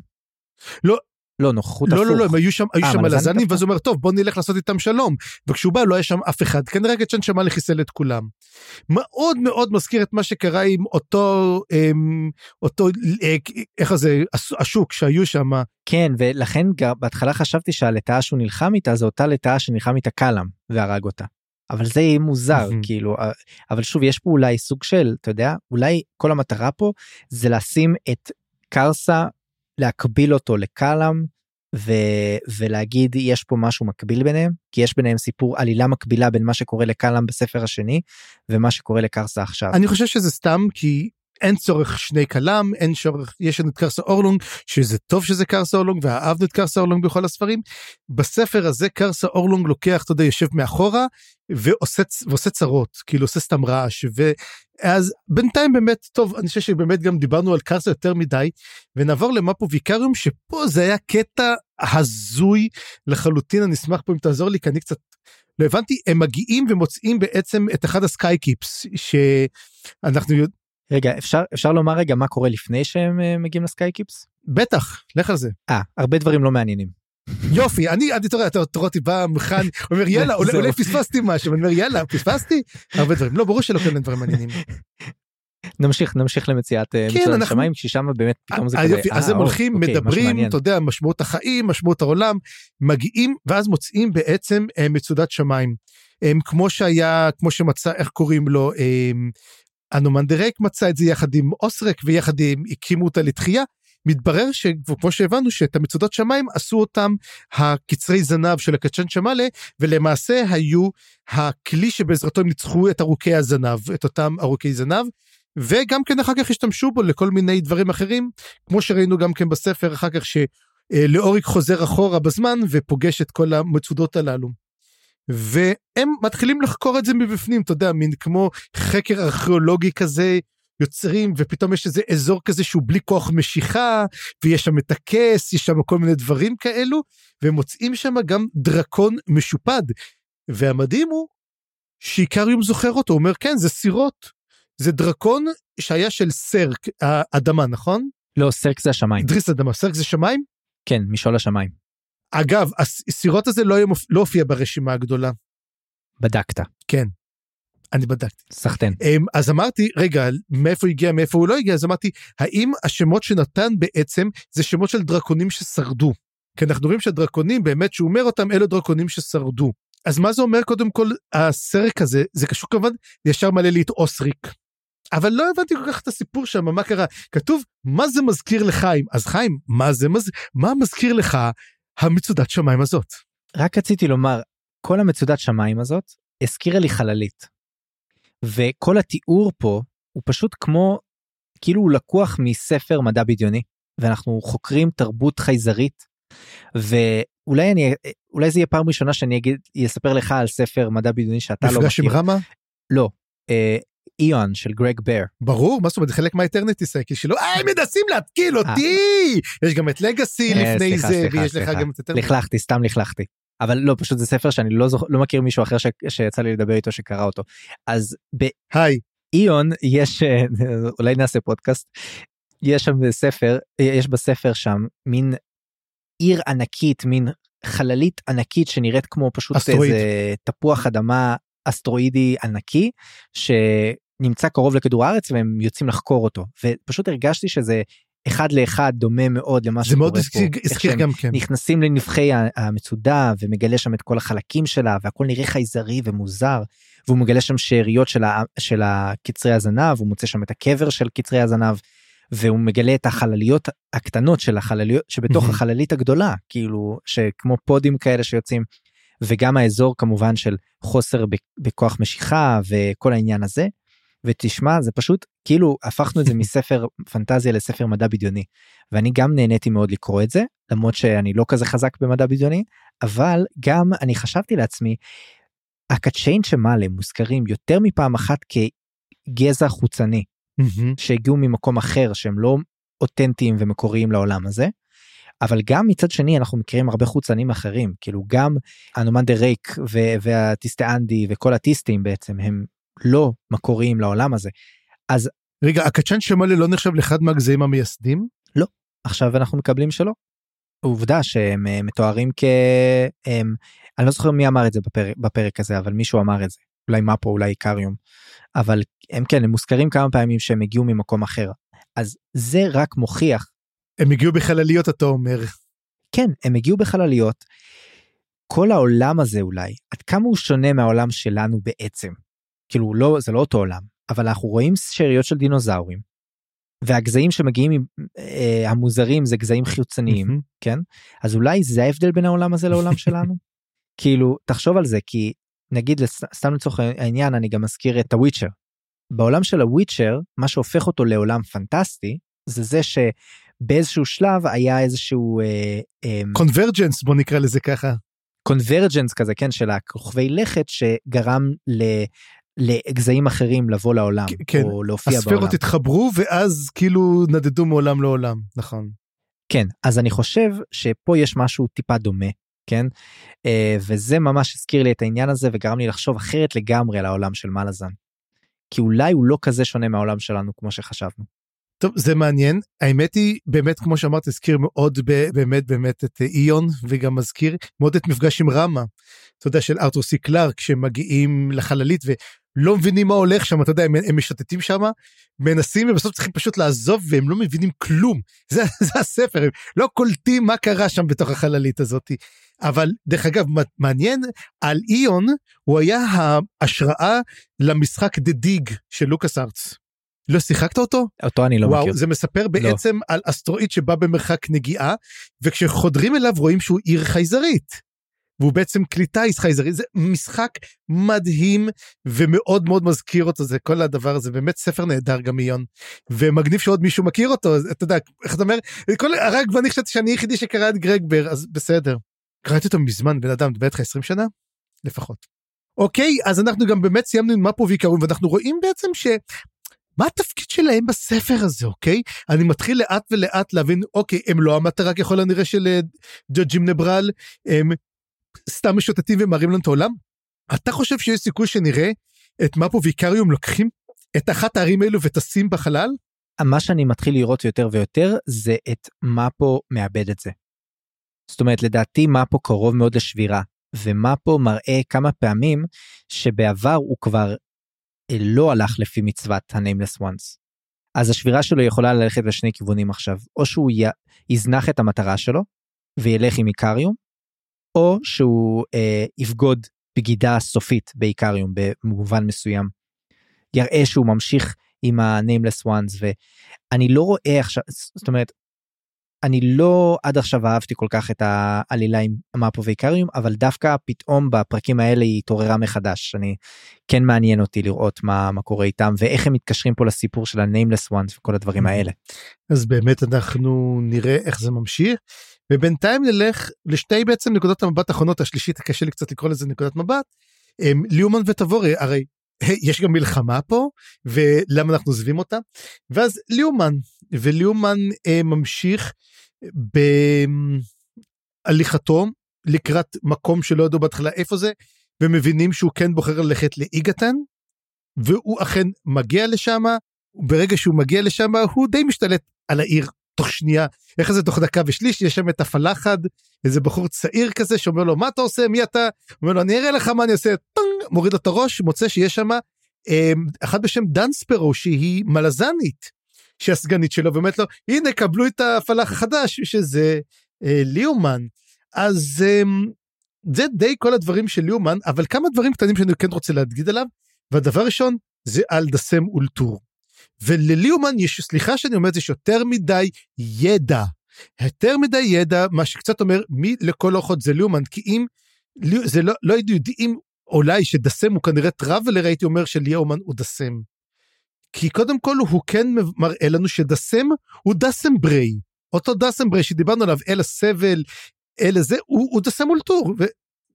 לא לא נוכחות לא, לא הפוך. לא לא הם היו שם היו אה, שם מלזנים ואז הוא אומר טוב בוא נלך לעשות איתם שלום וכשהוא בא לא היה שם אף אחד כנראה גצ'ן שמע לחיסל את כולם. מאוד מאוד מזכיר את מה שקרה עם אותו אמ, אותו אה, איך זה השוק שהיו שם. כן ולכן בהתחלה חשבתי שהלטאה שהוא נלחם איתה זה אותה לטאה שנלחם איתה קלאם והרג אותה. אבל זה יהיה מוזר כאילו אה, אבל שוב יש פה אולי סוג של אתה יודע אולי כל המטרה פה זה לשים את קרסה להקביל אותו לקלאם ו... ולהגיד יש פה משהו מקביל ביניהם כי יש ביניהם סיפור עלילה מקבילה בין מה שקורה לקלאם בספר השני ומה שקורה לקרסה עכשיו. אני חושב שזה סתם כי אין צורך שני כלם אין צורך יש לנו את קרסה אורלונג שזה טוב שזה קרסה אורלונג ואהבנו את קרסה אורלונג בכל הספרים. בספר הזה קרסה אורלונג לוקח אתה יודע יושב מאחורה ועושה ועושה צרות כאילו עושה סתם רעש ואז בינתיים באמת טוב אני חושב שבאמת גם דיברנו על קרסה יותר מדי ונעבור למפו ויקריום שפה זה היה קטע הזוי לחלוטין אני אשמח פה אם תעזור לי כי אני קצת לא הבנתי הם מגיעים ומוצאים בעצם את אחד הסקאי קיפס שאנחנו רגע אפשר אפשר לומר רגע מה קורה לפני שהם uh, מגיעים לסקייקיפס? בטח לך על זה. אה הרבה דברים לא מעניינים. יופי אני אני תראה אתה רואה אותי בא מוכן אומר יאללה אולי פספסתי משהו אני אומר יאללה פספסתי הרבה דברים לא ברור שלא כאלה דברים מעניינים. נמשיך נמשיך למציאת אה, כן, אנחנו- השמיים ששם באמת פתאום זה אה, כזה אה, אז הם הולכים, אוקיי, מדברים. אתה יודע, משמעות החיים, משמעות העולם, מגיעים, ואז מוצאים בעצם אה, מצודת שמיים. הם כמו שהיה, כמו שמצא, איך קוראים לו, אה, אנומנדרק מצא את זה יחד עם אוסרק ויחד עם, הקימו אותה לתחייה. מתברר שכמו שהבנו שאת המצודות שמיים עשו אותם הקצרי זנב של הקצ'ן שמאלה ולמעשה היו הכלי שבעזרתו הם ניצחו את ארוכי הזנב את אותם ארוכי זנב וגם כן אחר כך השתמשו בו לכל מיני דברים אחרים כמו שראינו גם כן בספר אחר כך שלאוריק חוזר אחורה בזמן ופוגש את כל המצודות הללו. והם מתחילים לחקור את זה מבפנים אתה יודע מין כמו חקר ארכיאולוגי כזה יוצרים ופתאום יש איזה אזור כזה שהוא בלי כוח משיכה ויש שם את הכס יש שם כל מיני דברים כאלו ומוצאים שם גם דרקון משופד והמדהים הוא שאיקריום זוכר אותו הוא אומר כן זה סירות זה דרקון שהיה של סרק האדמה נכון? לא סרק זה השמיים דריס אדמה סרק זה שמיים? כן משעול השמיים אגב הסירות הזה לא, מופ... לא הופיע ברשימה הגדולה בדקת אני בדקתי. סחטיין אמ, אז אמרתי רגע מאיפה הגיע מאיפה הוא לא הגיע אז אמרתי האם השמות שנתן בעצם זה שמות של דרקונים ששרדו. כי אנחנו רואים שהדרקונים באמת שהוא אומר אותם אלו דרקונים ששרדו. אז מה זה אומר קודם כל הסרק הזה זה קשור כמובן ישר מעלה לי את אוסריק. אבל לא הבנתי כל כך את הסיפור שם מה קרה כתוב מה זה מזכיר לחיים אז חיים מה זה מז... מה מזכיר לך המצודת שמיים הזאת. רק רציתי לומר כל המצודת שמיים הזאת הזכירה לי חללית. וכל התיאור פה הוא פשוט כמו כאילו הוא לקוח מספר מדע בדיוני ואנחנו חוקרים תרבות חייזרית ואולי אני אולי זה יהיה פעם ראשונה שאני אגיד אספר לך על ספר מדע בדיוני שאתה לא מפגש עם מכיר. רמה? לא. אה, Eon של גרג בר. ברור, מה זאת אומרת, זה חלק מה Eternity Cycle שלו, אה, הם מנסים להתקיל אותי! יש גם את Legacy אה, לפני זה, ויש לך. גם את. לכלכתי סתם לכלכתי. אבל לא פשוט זה ספר שאני לא לא מכיר מישהו אחר ש, שיצא לי לדבר איתו שקרא אותו אז ב Eon יש אה, אולי נעשה פודקאסט יש שם ספר אה, יש בספר שם מין עיר ענקית מין חללית ענקית שנראית כמו פשוט אסטרואיד. איזה תפוח אדמה אסטרואידי ענקי שנמצא קרוב לכדור הארץ והם יוצאים לחקור אותו ופשוט הרגשתי שזה אחד לאחד דומה מאוד למה זה מאוד שקורה פה. הזכיר- איך הזכיר גם כן. נכנסים לנבחי המצודה ומגלה שם את כל החלקים שלה והכל נראה חייזרי ומוזר והוא מגלה שם שאריות של, ה, של הקצרי הזנב הוא מוצא שם את הקבר של קצרי הזנב והוא מגלה את החלליות הקטנות של החלליות שבתוך. החללית הגדולה כאילו שכמו פודים כאלה שיוצאים וגם האזור כמובן של חוסר בכוח משיכה וכל העניין הזה. ותשמע זה פשוט כאילו הפכנו את זה מספר פנטזיה לספר מדע בדיוני ואני גם נהניתי מאוד לקרוא את זה למרות שאני לא כזה חזק במדע בדיוני אבל גם אני חשבתי לעצמי הקצ'יין שמעלה מוזכרים יותר מפעם אחת כגזע חוצני. שהגיעו ממקום אחר שהם לא אותנטיים ומקוריים לעולם הזה. אבל גם מצד שני אנחנו מכירים הרבה חוצנים אחרים כאילו גם הנומן דה רייק ו- והטיסטאנדי וכל הטיסטים בעצם הם לא מקוריים לעולם הזה. רגע, הקצ'ן שמאלה לא נחשב לאחד מהגזעים המייסדים? עכשיו אנחנו מקבלים שלא. עובדה שהם אה, מתוארים כ... הם, אני לא זוכר מי אמר את זה בפרק, בפרק הזה אבל מישהו אמר את זה אולי מפו אולי איקריום אבל הם כן הם מוזכרים כמה פעמים שהם הגיעו ממקום אחר אז זה רק מוכיח הם הגיעו בחלליות אתה אומר. כן הם הגיעו בחלליות. כל העולם הזה אולי עד כמה הוא שונה מהעולם שלנו בעצם. כאילו לא זה לא אותו עולם אבל אנחנו רואים שאריות של דינוזאורים. והגזעים שמגיעים אה, המוזרים זה גזעים חיצוניים מהמם. כן אז אולי זה ההבדל בין העולם הזה לעולם שלנו כאילו תחשוב על זה כי נגיד סתם לצורך העניין אני גם מזכיר את הוויצ'ר. בעולם של הוויצ'ר מה שהופך אותו לעולם פנטסטי זה זה שבאיזשהו שלב היה איזשהו אה, אה, קונברג'נס בוא נקרא לזה ככה. קונברג'נס כזה כן של הכוכבי לכת שגרם ל... לגזעים אחרים לבוא לעולם כן, או להופיע בעולם. הספירות התחברו ואז כאילו נדדו מעולם לעולם נכון. כן אז אני חושב שפה יש משהו טיפה דומה כן אה, וזה ממש הזכיר לי את העניין הזה וגרם לי לחשוב אחרת לגמרי על העולם של מלאזן. כי אולי הוא לא כזה שונה מהעולם שלנו כמו שחשבנו. טוב זה מעניין האמת היא באמת כמו שאמרת הזכיר מאוד באמת באמת את איון וגם מזכיר מאוד את מפגש עם רמה. אתה יודע של ארתור סי קלארק שמגיעים לחללית לא מבינים מה הולך שם, אתה יודע, הם, הם משוטטים שם, מנסים ובסוף צריכים פשוט לעזוב והם לא מבינים כלום. זה, זה הספר, הם לא קולטים מה קרה שם בתוך החללית הזאת. אבל דרך אגב, מעניין, על איון הוא היה ההשראה למשחק דה דיג של לוקאס ארץ. לא שיחקת אותו? אותו אני לא וואו, מכיר. זה מספר בעצם לא. על אסטרואיד שבא במרחק נגיעה, וכשחודרים אליו רואים שהוא עיר חייזרית. והוא בעצם כלי טיס חייזרי, זה משחק מדהים ומאוד מאוד מזכיר אותו, זה כל הדבר הזה, באמת ספר נהדר גם מיון. ומגניב שעוד מישהו מכיר אותו, אתה יודע, איך אתה אומר, כל, רק ואני חשבתי שאני היחידי שקרא את גרגבר, אז בסדר. קראתי אותו מזמן, בן אדם, בטח 20 שנה? לפחות. אוקיי, אז אנחנו גם באמת סיימנו עם מפו ועיקרון, ואנחנו רואים בעצם ש... מה התפקיד שלהם בספר הזה, אוקיי? אני מתחיל לאט ולאט להבין, אוקיי, הם לא המטרה ככל הנראה של אה, ג'וג'ים נברל, הם סתם משוטטים ומראים לנו את העולם? אתה חושב שיש סיכוי שנראה את מפו ויקריום לוקחים את אחת הערים האלו וטסים בחלל? מה שאני מתחיל לראות יותר ויותר זה את מפו מאבד את זה. זאת אומרת לדעתי מפו קרוב מאוד לשבירה ומפו מראה כמה פעמים שבעבר הוא כבר לא הלך לפי מצוות ה-nameless ones. אז השבירה שלו יכולה ללכת לשני כיוונים עכשיו או שהוא י... יזנח את המטרה שלו וילך עם איקריום או שהוא אה, יבגוד בגידה סופית באיקריום במובן מסוים. יראה שהוא ממשיך עם ה-nameless ones ואני לא רואה עכשיו זאת אומרת אני לא עד עכשיו אהבתי כל כך את העלילה עם מפו ואיקריום אבל דווקא פתאום בפרקים האלה היא התעוררה מחדש אני כן מעניין אותי לראות מה מה קורה איתם ואיך הם מתקשרים פה לסיפור של ה-nameless ones וכל הדברים האלה. אז באמת אנחנו נראה איך זה ממשיך ובינתיים נלך לשתי בעצם נקודות המבט האחרונות השלישית קשה לי קצת לקרוא לזה נקודת מבט. ליאומן וטבורי הרי יש גם מלחמה פה ולמה אנחנו עוזבים אותה ואז ליאומן וליאומן אה, ממשיך בהליכתו לקראת מקום שלא ידעו בהתחלה איפה זה ומבינים שהוא כן בוחר ללכת לאיגתן והוא אכן מגיע לשם ברגע שהוא מגיע לשם הוא די משתלט על העיר תוך שנייה, איך זה תוך דקה ושליש, יש שם את הפלחד, איזה בחור צעיר כזה שאומר לו מה אתה עושה, מי אתה? אומר לו אני אראה לך מה אני עושה, טנג, מוריד לו את הראש, מוצא שיש שם אה, אחת בשם דנספרו שהיא מלזנית, שהיא הסגנית שלו, ואומרת לו הנה קבלו את הפלח החדש שזה אה, ליאומן. אז אה, זה די כל הדברים של ליאומן, אבל כמה דברים קטנים שאני כן רוצה להגיד עליו, והדבר ראשון זה על דסם אולטור. ולליאומן יש, סליחה שאני אומר את זה, יש יותר מדי ידע. יותר מדי ידע, מה שקצת אומר מי לכל אורחות זה ליאומן, כי אם זה לא, לא יודעים אולי שדסם הוא כנראה טראבלר, הייתי אומר שליאומן הוא דסם. כי קודם כל הוא כן מראה לנו שדסם הוא דסם ברי. אותו דסם ברי שדיברנו עליו, אל הסבל, אל הזה, הוא, הוא דסם אולטור.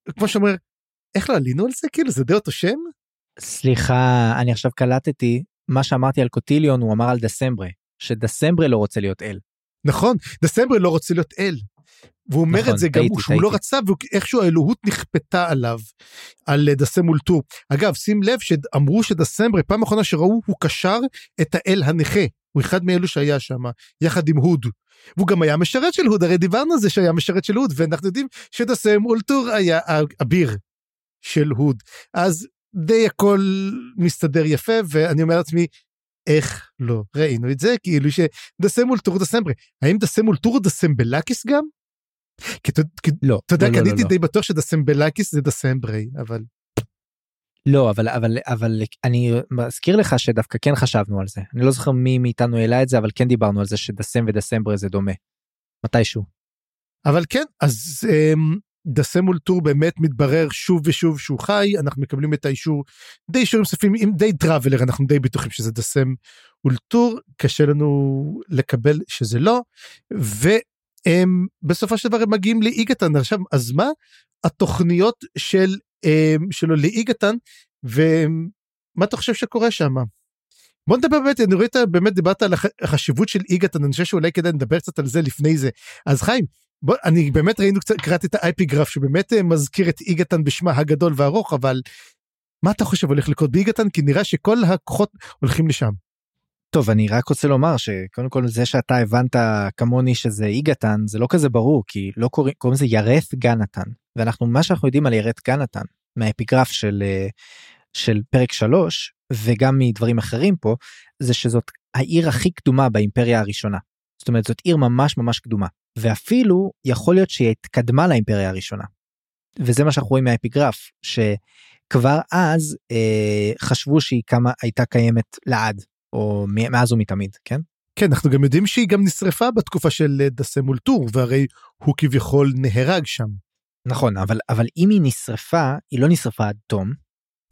וכמו שאומר, איך לא עלינו על זה? כאילו זה די אותו שם? סליחה, אני עכשיו קלטתי מה שאמרתי על קוטיליון הוא אמר על דסמברה, שדסמברה לא רוצה להיות אל. נכון, דסמברה לא רוצה להיות אל. והוא אומר נכון, את זה גם שהוא לא רצה ואיכשהו האלוהות נכפתה עליו על דסם מול טור. אגב שים לב שאמרו שדסמברה פעם אחרונה שראו הוא קשר את האל הנכה הוא אחד מאלו שהיה שם יחד עם הוד. והוא גם היה משרת של הוד הרי דיברנו על זה שהיה משרת של הוד ואנחנו יודעים שדסם אולטור היה אביר של הוד אז די הכל מסתדר יפה ואני אומר לעצמי איך לא ראינו את זה כאילו שדסם אולטור דסמברה האם דסם אולטור דסמבלקיס גם? כי לא אתה יודע לא, לא, קניתי לא, די בטוח שדסמבלקיס זה דסמברי אבל. לא אבל אבל אבל אני מזכיר לך שדווקא כן חשבנו על זה אני לא זוכר מי מאיתנו העלה את זה אבל כן דיברנו על זה שדסם ודסמברי זה דומה. מתישהו. אבל כן אז אמ, דסם אולטור באמת מתברר שוב ושוב שהוא חי אנחנו מקבלים את האישור די אישורים נוספים עם the Traveller אנחנו די בטוחים שזה דסם אולטור קשה לנו לקבל שזה לא והם בסופו של דבר הם מגיעים לאיגתן עכשיו אז מה התוכניות של שלו לאיגתן ומה אתה חושב שקורה שם. בוא נדבר באמת אני רואה באמת דיברת על החשיבות של איגתן אני חושב שאולי כדאי לדבר קצת על זה לפני זה אז חיים בוא, אני באמת ראינו קצת, קראתי את האייפי גרף שבאמת אה, מזכיר את איגתן בשמה הגדול והארוך, אבל מה אתה חושב הולך לקרות באיגתן? כי נראה שכל הכוחות הולכים לשם. טוב, אני רק רוצה לומר שקודם כל זה שאתה הבנת כמוני שזה איגתן, זה לא כזה ברור, כי לא קוראים, קוראים לזה ירeth גנתן. ואנחנו, מה שאנחנו יודעים על ירeth גנתן, מהאפיגרף של, אה, של פרק 3 וגם מדברים אחרים פה זה שזאת העיר הכי קדומה באימפריה הראשונה. זאת אומרת זאת עיר ממש ממש קדומה ואפילו יכול להיות שהיא התקדמה לאימפריה הראשונה. וזה מה שאנחנו רואים מהאפיגרף שכבר אז אה, חשבו שהיא כמה הייתה קיימת לעד או מאז ומתמיד כן. כן אנחנו גם יודעים שהיא גם נשרפה בתקופה של אה, דסה מול טור והרי הוא כביכול נהרג שם. נכון אבל אבל אם היא נשרפה היא לא נשרפה עד תום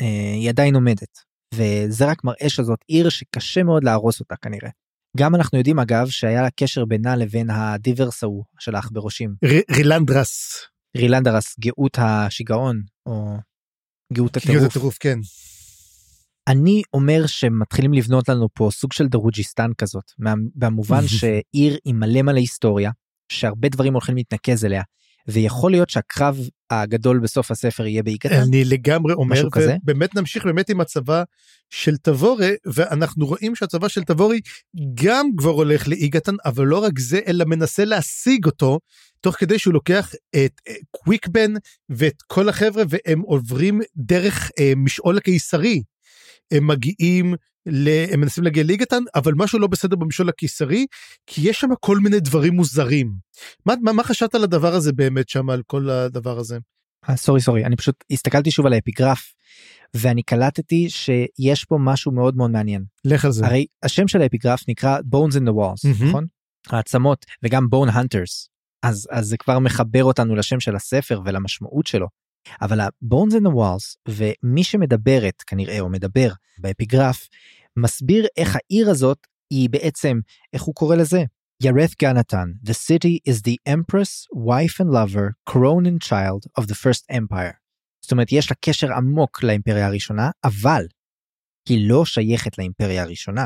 אה, היא עדיין עומדת וזה רק מראה שזאת עיר שקשה מאוד להרוס אותה כנראה. גם אנחנו יודעים אגב שהיה לה קשר בינה לבין הדיברס ההוא של העכברושים. רילנדרס. רילנדרס גאות השיגעון או גאות גאות הטירוף. הטירוף כן. אני אומר שמתחילים לבנות לנו פה סוג של דרוג'יסטן כזאת במובן שעיר עם מלא מלא היסטוריה שהרבה דברים הולכים להתנקז אליה ויכול להיות שהקרב הגדול בסוף הספר יהיה באיגתן. אני לגמרי אומר? ובאמת נמשיך באמת עם הצבא של תבורי ואנחנו רואים שהצבא של תבורי גם כבר הולך לאיגתן אבל לא רק זה אלא מנסה להשיג אותו תוך כדי שהוא לוקח את אה, קוויקבן ואת כל החבר'ה והם עוברים דרך אה, משעול הקיסרי. הם מגיעים ל... הם מנסים להגיע ליגתן אבל משהו לא בסדר במשעול הקיסרי כי יש שם כל מיני דברים מוזרים. מה, מה, מה חשבת על הדבר הזה באמת שם על כל הדבר הזה? אה, סורי סורי אני פשוט הסתכלתי שוב על האפיגרף ואני קלטתי שיש פה משהו מאוד מאוד מעניין לך על זה. הרי השם של האפיגרף נקרא bones in the walls מהמם. נכון העצמות וגם bone hunters אז אז זה כבר מחבר אותנו לשם של הספר ולמשמעות שלו. אבל ה-bones in the walls ומי שמדברת כנראה או מדבר באפיגרף מסביר איך העיר הזאת היא בעצם איך הוא קורא לזה. ירeth גנתן, the city is the empress, wife and lover, crown and child of the first empire. זאת אומרת יש לה קשר עמוק לאימפריה הראשונה אבל היא לא שייכת לאימפריה הראשונה.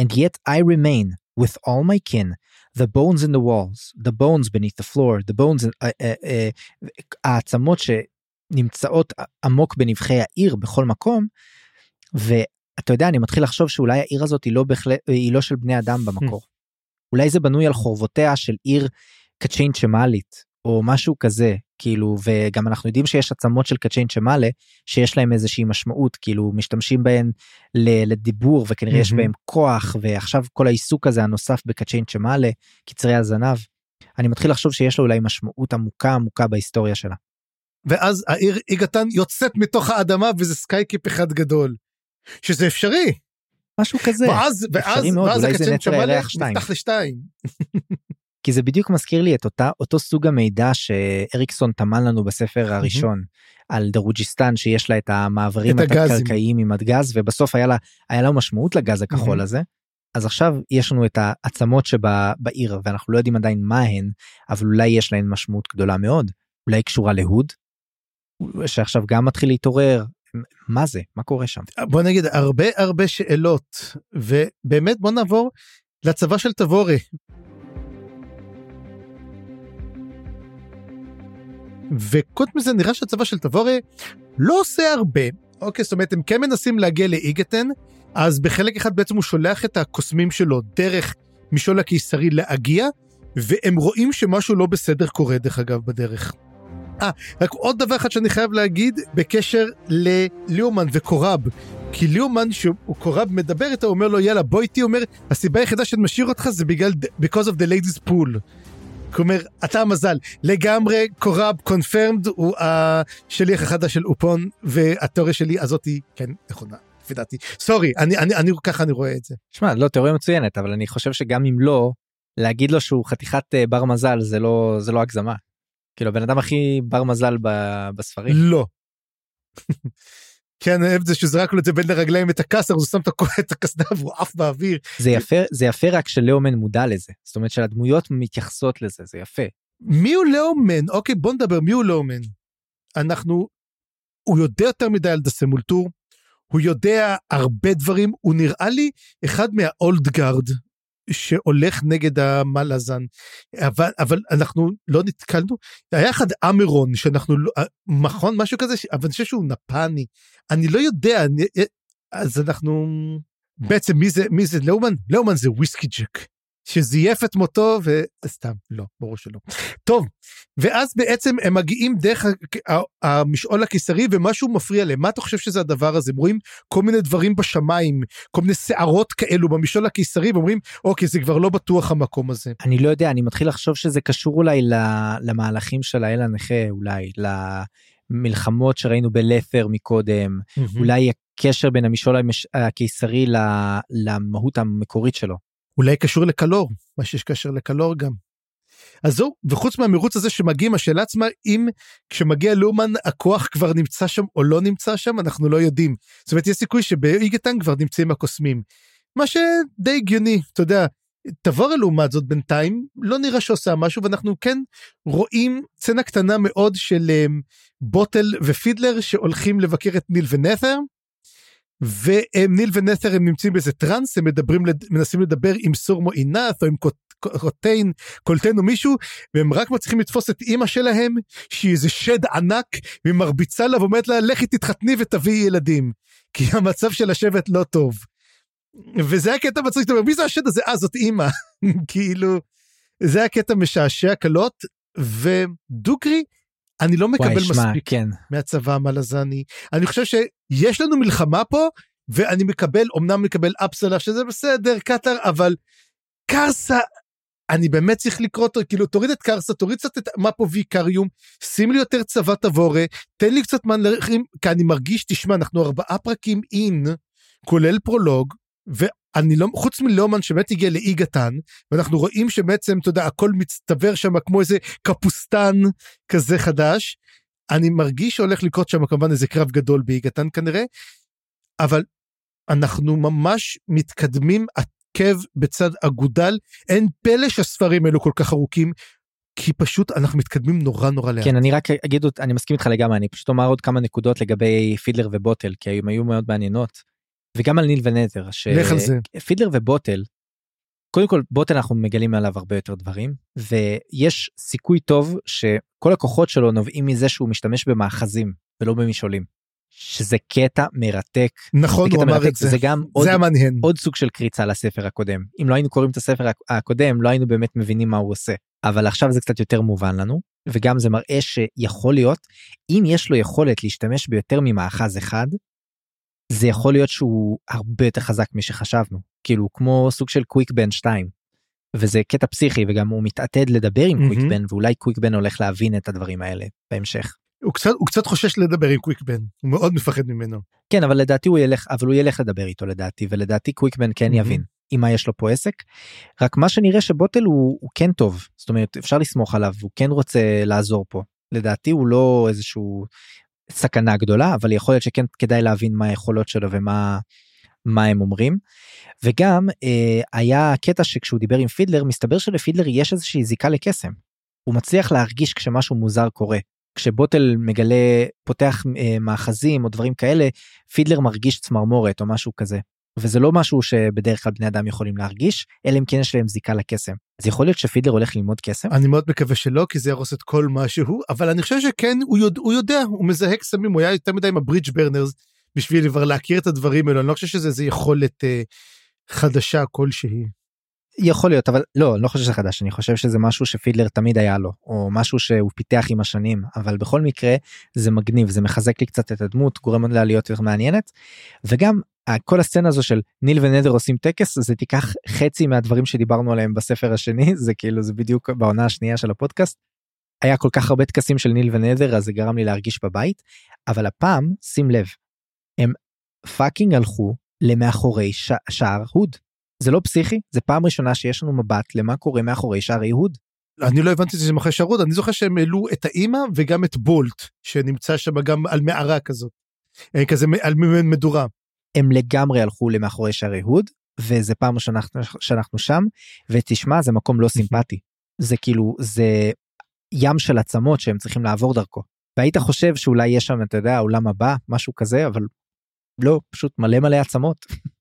And yet I remain with all my kin, the bones in the walls, the bones beneath the floor, the bones, uh, uh, uh, העצמות שנמצאות עמוק בנבחי העיר בכל מקום. ואתה יודע אני מתחיל לחשוב שאולי העיר הזאת היא לא בהחלט היא לא של בני אדם במקור. אולי זה בנוי על חורבותיה של עיר קצ'יין צ'מאלית או משהו כזה כאילו וגם אנחנו יודעים שיש עצמות של קצ'יין צ'מאלה שיש להם איזושהי משמעות כאילו משתמשים בהן לדיבור וכנראה יש. בהם כוח ועכשיו כל העיסוק הזה הנוסף בקצ'יין צ'מאלה קצרי הזנב. אני מתחיל לחשוב שיש לו אולי משמעות עמוקה עמוקה בהיסטוריה שלה. ואז העיר איגתן יוצאת מתוך האדמה וזה skykeep אחד גדול. שזה אפשרי. משהו כזה ואז ואז מאוד, ואז הקצ'ן שתיים. נפתח לשתיים. כי זה בדיוק מזכיר לי את אותה אותו סוג המידע שאריקסון טמן לנו בספר הראשון על דרוג'יסטן שיש לה את המעברים. התת-קרקעיים עם הדגז ובסוף היה לה היה לה משמעות לגז הכחול. הזה. אז עכשיו יש לנו את העצמות שבעיר ואנחנו לא יודעים עדיין מה הן אבל אולי יש להן משמעות גדולה מאוד אולי קשורה להוד שעכשיו גם מתחיל להתעורר מה זה מה קורה שם בוא נגיד הרבה הרבה שאלות ובאמת בוא נעבור לצבא של תבורי. וקודם מזה נראה שהצבא של תבורי לא עושה הרבה אוקיי זאת אומרת הם כן מנסים להגיע לאיגתן אז בחלק אחד בעצם הוא שולח את הקוסמים שלו דרך משעול הקיסרי להגיע והם רואים שמשהו לא בסדר קורה דרך אגב בדרך. אה, רק עוד דבר אחד שאני חייב להגיד בקשר לליאומן וקורב. כי ליאומן שהוא קורב מדבר איתו הוא אומר לו יאללה בוא איתי הוא אומר הסיבה היחידה שאני משאיר אותך זה בגלל because of the ladies pool. כלומר אתה המזל לגמרי קורב קונפרמד הוא השליח החדש של אופון והתיאוריה שלי הזאת היא כן נכונה לפי דעתי סורי אני אני אני ככה אני רואה את זה. שמע לא תיאוריה מצוינת אבל אני חושב שגם אם לא להגיד לו שהוא חתיכת אה, בר מזל זה לא זה לא הגזמה. כאילו הבן אדם הכי בר מזל ב- בספרים. לא. כן, אני אוהב את זה שזרק לו את זה בין הרגליים את הקסר, הוא שם את הקסדה והוא עף באוויר. זה יפה זה יפה רק שלאומן מודע לזה זאת אומרת שהדמויות מתייחסות לזה זה יפה. מי הוא לאומן? אוקיי, בוא נדבר, מי הוא לאומן? אנחנו, הוא יודע יותר מדי על דסמולטור, הוא יודע הרבה דברים, הוא נראה לי אחד מהאולד גארד שהולך נגד המלאזן, אבל, אבל אנחנו לא נתקלנו, היה אחד אמרון שאנחנו לא, מכון משהו כזה, אבל אני חושב שהוא נפני, אני לא יודע, אני, אז אנחנו, בעצם מי זה, מי זה לאומן? לאומן זה וויסקי ג'ק. שזייף את מותו וסתם לא ברור שלא. טוב ואז בעצם הם מגיעים דרך המשעול הקיסרי ומשהו מפריע להם מה אתה חושב שזה הדבר הזה הם רואים כל מיני דברים בשמיים כל מיני שערות כאלו במשעול הקיסרי ואומרים אוקיי זה כבר לא בטוח המקום הזה. אני לא יודע אני מתחיל לחשוב שזה קשור אולי למהלכים של האל הנכה אולי למלחמות שראינו בלת'ר מקודם mm-hmm. אולי הקשר בין המשעול הקיסרי למהות המקורית שלו. אולי קשור לקלור, מה שיש קשר לקלור גם. אז זהו, וחוץ מהמירוץ הזה שמגיעים, השאלה עצמה אם כשמגיע לומן הכוח כבר נמצא שם או לא נמצא שם, אנחנו לא יודעים. זאת אומרת, יש סיכוי שבאיגטן כבר נמצאים הקוסמים. מה שדי הגיוני, אתה יודע, תבור לעומת זאת בינתיים, לא נראה שעושה משהו, ואנחנו כן רואים סצנה קטנה מאוד של um, בוטל ופידלר שהולכים לבקר את ניל ונת'ר, וניל ונת'ר הם נמצאים באיזה טראנס הם מדברים מנסים לדבר עם סורמו אינת' או עם קוטיין קולטיין או מישהו והם רק מצליחים לתפוס את אימא שלהם שהיא איזה שד ענק והיא מרביצה לה ואומרת לה לכי תתחתני ותביאי ילדים כי המצב של השבט לא טוב. וזה היה קטע מצחיק, אתה אומר מי זה השד הזה? אה זאת אימא כאילו זה היה קטע משעשע קלות ודוגרי אני לא מקבל וואי, שמה, מספיק כן. מהצבא המלזני. אני חושב שיש לנו מלחמה פה, ואני מקבל, אמנם מקבל אפסלה שזה בסדר, קטר, אבל קרסה, אני באמת צריך לקרוא אותו, כאילו תוריד את קרסה, תוריד קצת את מפו ויקריום, שים לי יותר צבא תבורה, תן לי קצת מנלכים, כי אני מרגיש, תשמע, אנחנו ארבעה פרקים אין, כולל פרולוג, אני לא, חוץ מלאומן שבאמת הגיע לאי גתן, ואנחנו רואים שבעצם, אתה יודע, הכל מצטבר שם כמו איזה קפוסטן כזה חדש, אני מרגיש שהולך לקרות שם כמובן איזה קרב גדול באי גתן כנראה, אבל אנחנו ממש מתקדמים עקב בצד אגודל, אין פלא שהספרים האלו כל כך ארוכים, כי פשוט אנחנו מתקדמים נורא נורא לאט. כן אני רק אגיד אני מסכים איתך לגמרי אני פשוט אומר עוד כמה נקודות לגבי פידלר ובוטל כי הם היו מאוד מעניינות. וגם על ניל ונזר. שפידלר ובוטל, קודם כל בוטל אנחנו מגלים עליו הרבה יותר דברים, ויש סיכוי טוב שכל הכוחות שלו נובעים מזה שהוא משתמש במאחזים ולא במשעולים. שזה קטע מרתק. נכון, הוא אמר את זה. זה גם עוד, המעניין. עוד סוג של קריצה לספר הקודם. אם לא היינו קוראים את הספר הקודם, לא היינו באמת מבינים מה הוא עושה. אבל עכשיו זה קצת יותר מובן לנו, וגם זה מראה שיכול להיות, אם יש לו יכולת להשתמש ביותר ממאחז אחד, זה יכול להיות שהוא הרבה יותר חזק משחשבנו כאילו כמו סוג של קוויק בן 2 וזה קטע פסיכי וגם הוא מתעתד לדבר עם mm-hmm. קוויק בן ואולי קוויק בן הולך להבין את הדברים האלה בהמשך. הוא קצת הוא קצת חושש לדבר עם קוויק בן הוא מאוד מפחד ממנו. כן אבל לדעתי הוא ילך אבל הוא ילך לדבר איתו לדעתי ולדעתי קוויק בן כן mm-hmm. יבין עם מה יש לו פה עסק רק מה שנראה שבוטל הוא, הוא כן טוב זאת אומרת אפשר לסמוך עליו הוא כן רוצה לעזור פה לדעתי הוא לא איזשהו סכנה גדולה אבל יכול להיות שכן כדאי להבין מה היכולות שלו ומה מה הם אומרים. וגם אה, היה קטע שכשהוא דיבר עם פידלר מסתבר שלפידלר יש איזושהי זיקה לקסם. הוא מצליח להרגיש כשמשהו מוזר קורה. כשבוטל מגלה פותח אה, מאחזים או דברים כאלה פידלר מרגיש צמרמורת או משהו כזה. וזה לא משהו שבדרך כלל בני אדם יכולים להרגיש אלא אם כן יש להם זיקה לקסם. אז יכול להיות שפידלר הולך ללמוד קסם? אני מאוד מקווה שלא כי זה יהרוס את כל מה שהוא אבל אני חושב שכן הוא, יודע, הוא יודע הוא מזהה קסמים הוא היה יותר מדי עם הברידג' ברנרס בשביל כבר להכיר את הדברים האלו אני לא חושב שזה יכולת אה, חדשה כלשהי. יכול להיות אבל לא אני לא חושב שזה חדש אני חושב שזה משהו שפידלר תמיד היה לו או משהו שהוא פיתח עם השנים אבל בכל מקרה זה מגניב זה מחזק לי קצת את הדמות גורם לה להיות יותר מעניינת וגם כל הסצנה הזו של ניל ונת'ר עושים טקס זה תיקח חצי מהדברים שדיברנו עליהם בספר השני זה כאילו זה בדיוק בעונה השנייה של הפודקאסט. היה כל כך הרבה טקסים של ניל ונת'ר אז זה גרם לי להרגיש בבית אבל הפעם שים לב הם fucking הלכו למאחורי ש... שער הוד. זה לא פסיכי זה פעם ראשונה שיש לנו מבט למה קורה מאחורי שערי הוד. אני לא הבנתי שזה מאחורי שער הוד אני זוכר שהם העלו את האימא וגם את בולט שנמצא שם גם על מערה כזאת. אה, כזה על מדורה. הם לגמרי הלכו למאחורי שערי הוד וזה פעם ראשונה שאנחנו שם ותשמע זה מקום לא סימפטי זה כאילו זה ים של עצמות שהם צריכים לעבור דרכו והיית חושב שאולי יש שם אתה יודע העולם הבא משהו כזה אבל לא פשוט מלא מלא עצמות.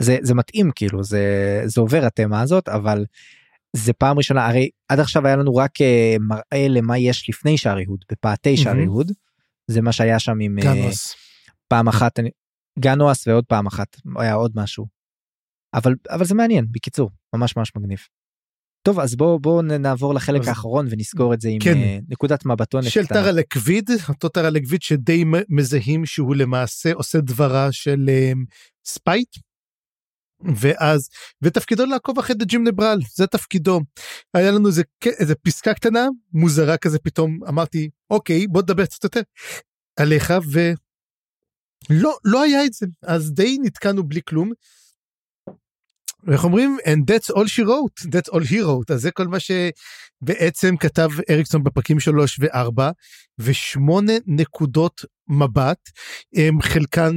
זה זה מתאים כאילו זה זה עובר התמה הזאת אבל זה פעם ראשונה הרי עד עכשיו היה לנו רק uh, מראה למה יש לפני שער יהוד בפאתי שער יהוד זה מה שהיה שם עם גנוס. פעם אחת גנואס ועוד פעם אחת היה עוד משהו. אבל אבל זה מעניין בקיצור ממש ממש מגניב. טוב אז בוא בוא נעבור לחלק אז- האחרון ונסגור את זה עם כן. אה, נקודת מבטונת של קטנה. טרה לקוויד, אותו טרה לקוויד שדי מזהים שהוא למעשה עושה דברה של ספייט. ואז, ותפקידו לעקוב אחרי ג'ים נברל, זה תפקידו. היה לנו איזה, איזה פסקה קטנה, מוזרה כזה, פתאום אמרתי, אוקיי, בוא נדבר קצת יותר עליך, ולא, לא היה את זה. אז די נתקענו בלי כלום. ואיך אומרים? And that's all she wrote, that's all he wrote, אז זה כל מה שבעצם כתב אריקסון בפרקים 3 ו-4, ושמונה נקודות מבט, הם חלקן,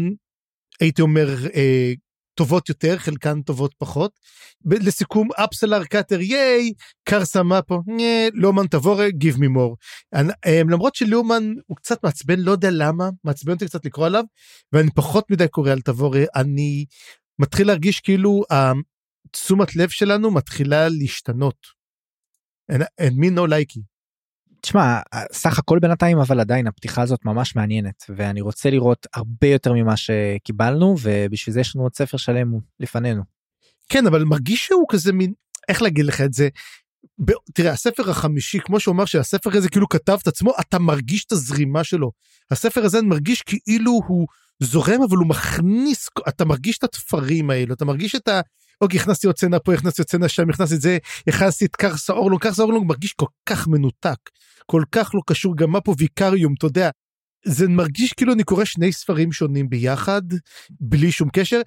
הייתי אומר, אה, טובות יותר, חלקן טובות פחות. ב- לסיכום, אפסלר קאטר ייי, קרסה מפו, לומן תבורה, me more. אני- אה, למרות שלאומן הוא קצת מעצבן, לא יודע למה, מעצבן אותי קצת לקרוא עליו, ואני פחות מדי קורא על תבורה, אני מתחיל להרגיש כאילו תשומת לב שלנו מתחילה להשתנות. And, and like it. תשמע סך הכל בינתיים אבל עדיין הפתיחה הזאת ממש מעניינת ואני רוצה לראות הרבה יותר ממה שקיבלנו ובשביל זה יש לנו עוד ספר שלם לפנינו. כן, אבל מרגיש שהוא כזה מין, איך להגיד לך את זה? ב, תראה, הספר החמישי, כמו שהוא אמר שהספר הזה כאילו כתב את עצמו, אתה מרגיש את הזרימה שלו. הספר הזה מרגיש כאילו הוא זורם, אבל הוא מכניס, אתה מרגיש את התפרים האלו, אתה מרגיש את ה... אוקיי, הכנסתי עוד סצנה פה, הכנסתי עוד סצנה שם, הכנסתי את זה, הכנסתי את קרסה אורלונג, קרסה אורלונג מרגיש כל כך מנותק, כל כך לא קשור, גם מה פה ויקריום, אתה יודע, זה מרגיש כאילו אני קורא שני ספרים שונים ביחד, בלי שום קשר.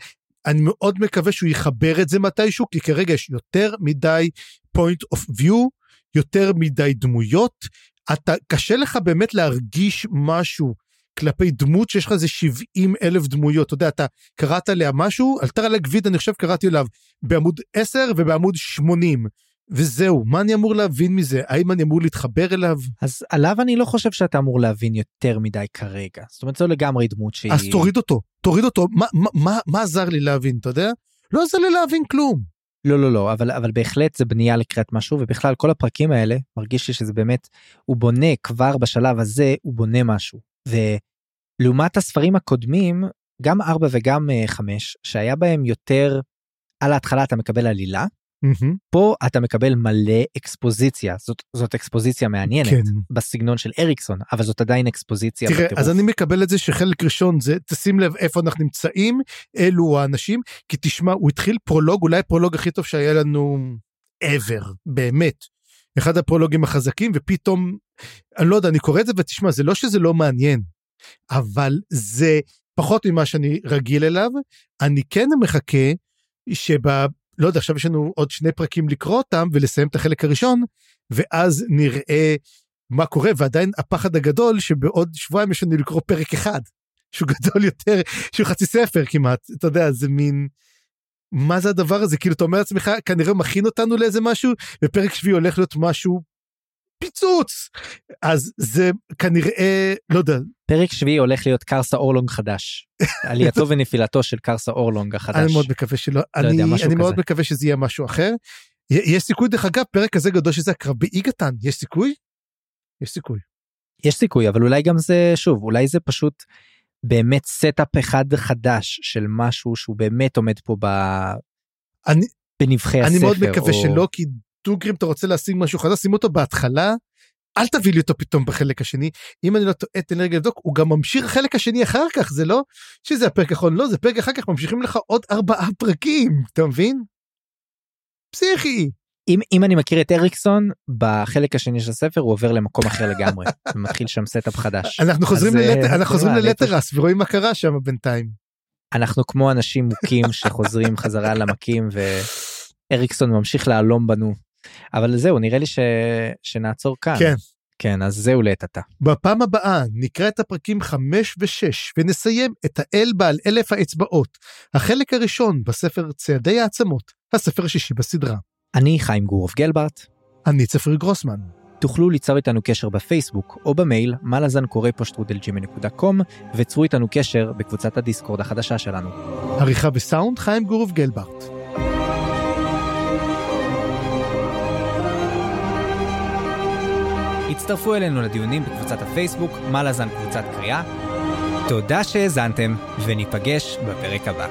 אני מאוד מקווה שהוא יחבר את זה מתישהו, כי כרגע יש יותר מדי point of view, יותר מדי דמויות. אתה, קשה לך באמת להרגיש משהו כלפי דמות שיש לך איזה 70 אלף דמויות. אתה יודע, אתה קראת עליה משהו, על טרה לגביד אני חושב קראתי עליו בעמוד 10 ובעמוד 80. וזהו, מה אני אמור להבין מזה? האם אני אמור להתחבר אליו? אז עליו אני לא חושב שאתה אמור להבין יותר מדי כרגע זאת אומרת זו לגמרי דמות שהיא אז תוריד אותו, תוריד אותו. מה, מה, מה, מה עזר לי להבין, אתה יודע? לא עזר לי להבין כלום. לא לא לא אבל אבל בהחלט זה בנייה לקראת משהו ובכלל כל הפרקים האלה מרגיש לי שזה באמת הוא בונה כבר בשלב הזה הוא בונה משהו ולעומת הספרים הקודמים גם 4 וגם 5 שהיה בהם יותר על ההתחלה אתה מקבל עלילה מהמם. פה אתה מקבל מלא אקספוזיציה זאת זאת אקספוזיציה מעניינת כן. בסגנון של אריקסון אבל זאת עדיין אקספוזיציה. תראה, בטירוף. אז אני מקבל את זה שחלק ראשון זה, תשים לב איפה אנחנו נמצאים, אלו האנשים, כי תשמע, הוא התחיל פרולוג, אולי הפרולוג הכי טוב שהיה לנו ever, באמת. אחד הפרולוגים החזקים, ופתאום, אני לא יודע, אני קורא את זה ותשמע, זה לא שזה לא מעניין, אבל זה פחות ממה שאני רגיל אליו. אני כן מחכה שב... לא יודע, עכשיו יש לנו עוד שני פרקים לקרוא אותם ולסיים את החלק הראשון, ואז נראה מה קורה, ועדיין הפחד הגדול שבעוד שבועיים יש לנו לקרוא פרק אחד, שהוא גדול יותר, שהוא חצי ספר כמעט, אתה יודע, זה מין... מה זה הדבר הזה? כאילו, אתה אומר לעצמך, כנראה מכין אותנו לאיזה משהו, ופרק שביעי הולך להיות משהו פיצוץ. אז זה כנראה, לא יודע, פרק שביעי הולך להיות קרסה אורלונג חדש עלייתו ונפילתו של קרסה אורלונג החדש. אני מאוד מקווה שלא, לא יודע, אני, משהו אני מאוד. מקווה שזה יהיה משהו אחר. יש סיכוי, דרך אגב, פרק כזה גדול שזה הקרב באיגתן, יש סיכוי? יש סיכוי. יש סיכוי אבל אולי גם זה שוב אולי זה פשוט באמת setup אחד חדש של משהו שהוא באמת עומד פה ב... אני- בנבכי הספר. אני מאוד מקווה או... שלא, כי דוגרי אם אתה רוצה להשיג משהו חדש, שים אותו בהתחלה, אל תביא לי אותו פתאום בחלק השני. אם אני לא טועה, תן לי רגע לבדוק, הוא גם ממשיך חלק השני אחר כך, זה לא שזה הפרק האחרון, לא, זה פרק אחר כך, ממשיכים לך עוד ארבעה פרקים, אתה מבין? פסיכי. אם, אם אני מכיר את אריקסון בחלק השני של הספר הוא עובר למקום אחר לגמרי ומתחיל שם setup חדש. אנחנו חוזרים אה, ללטר- אנחנו חוזרים ללטרס ורואים מה קרה שם בינתיים. אנחנו כמו אנשים מוכים שחוזרים חזרה למקים ואריקסון ממשיך להלום בנו. אבל זהו נראה לי ש... שנעצור כאן. כן. כן אז זהו לעת עתה. בפעם הבאה נקרא את הפרקים 5 ו-6 ונסיים את האל בעל אלף האצבעות, החלק הראשון בספר ציידי העצמות, הספר השישי בסדרה. אני חיים גורוב גלברט. אני צפריר גרוסמן. תוכלו ליצור איתנו קשר בפייסבוק או במייל מלאזן קורא פו שטרודל ג'ימל.קום וצרו איתנו קשר בקבוצת הדיסקורד החדשה שלנו. עריכה וסאונד חיים גורוב גלברט. הצטרפו אלינו לדיונים בקבוצת הפייסבוק מלאזן קבוצת קריאה. תודה שהאזנתם וניפגש בפרק הבא.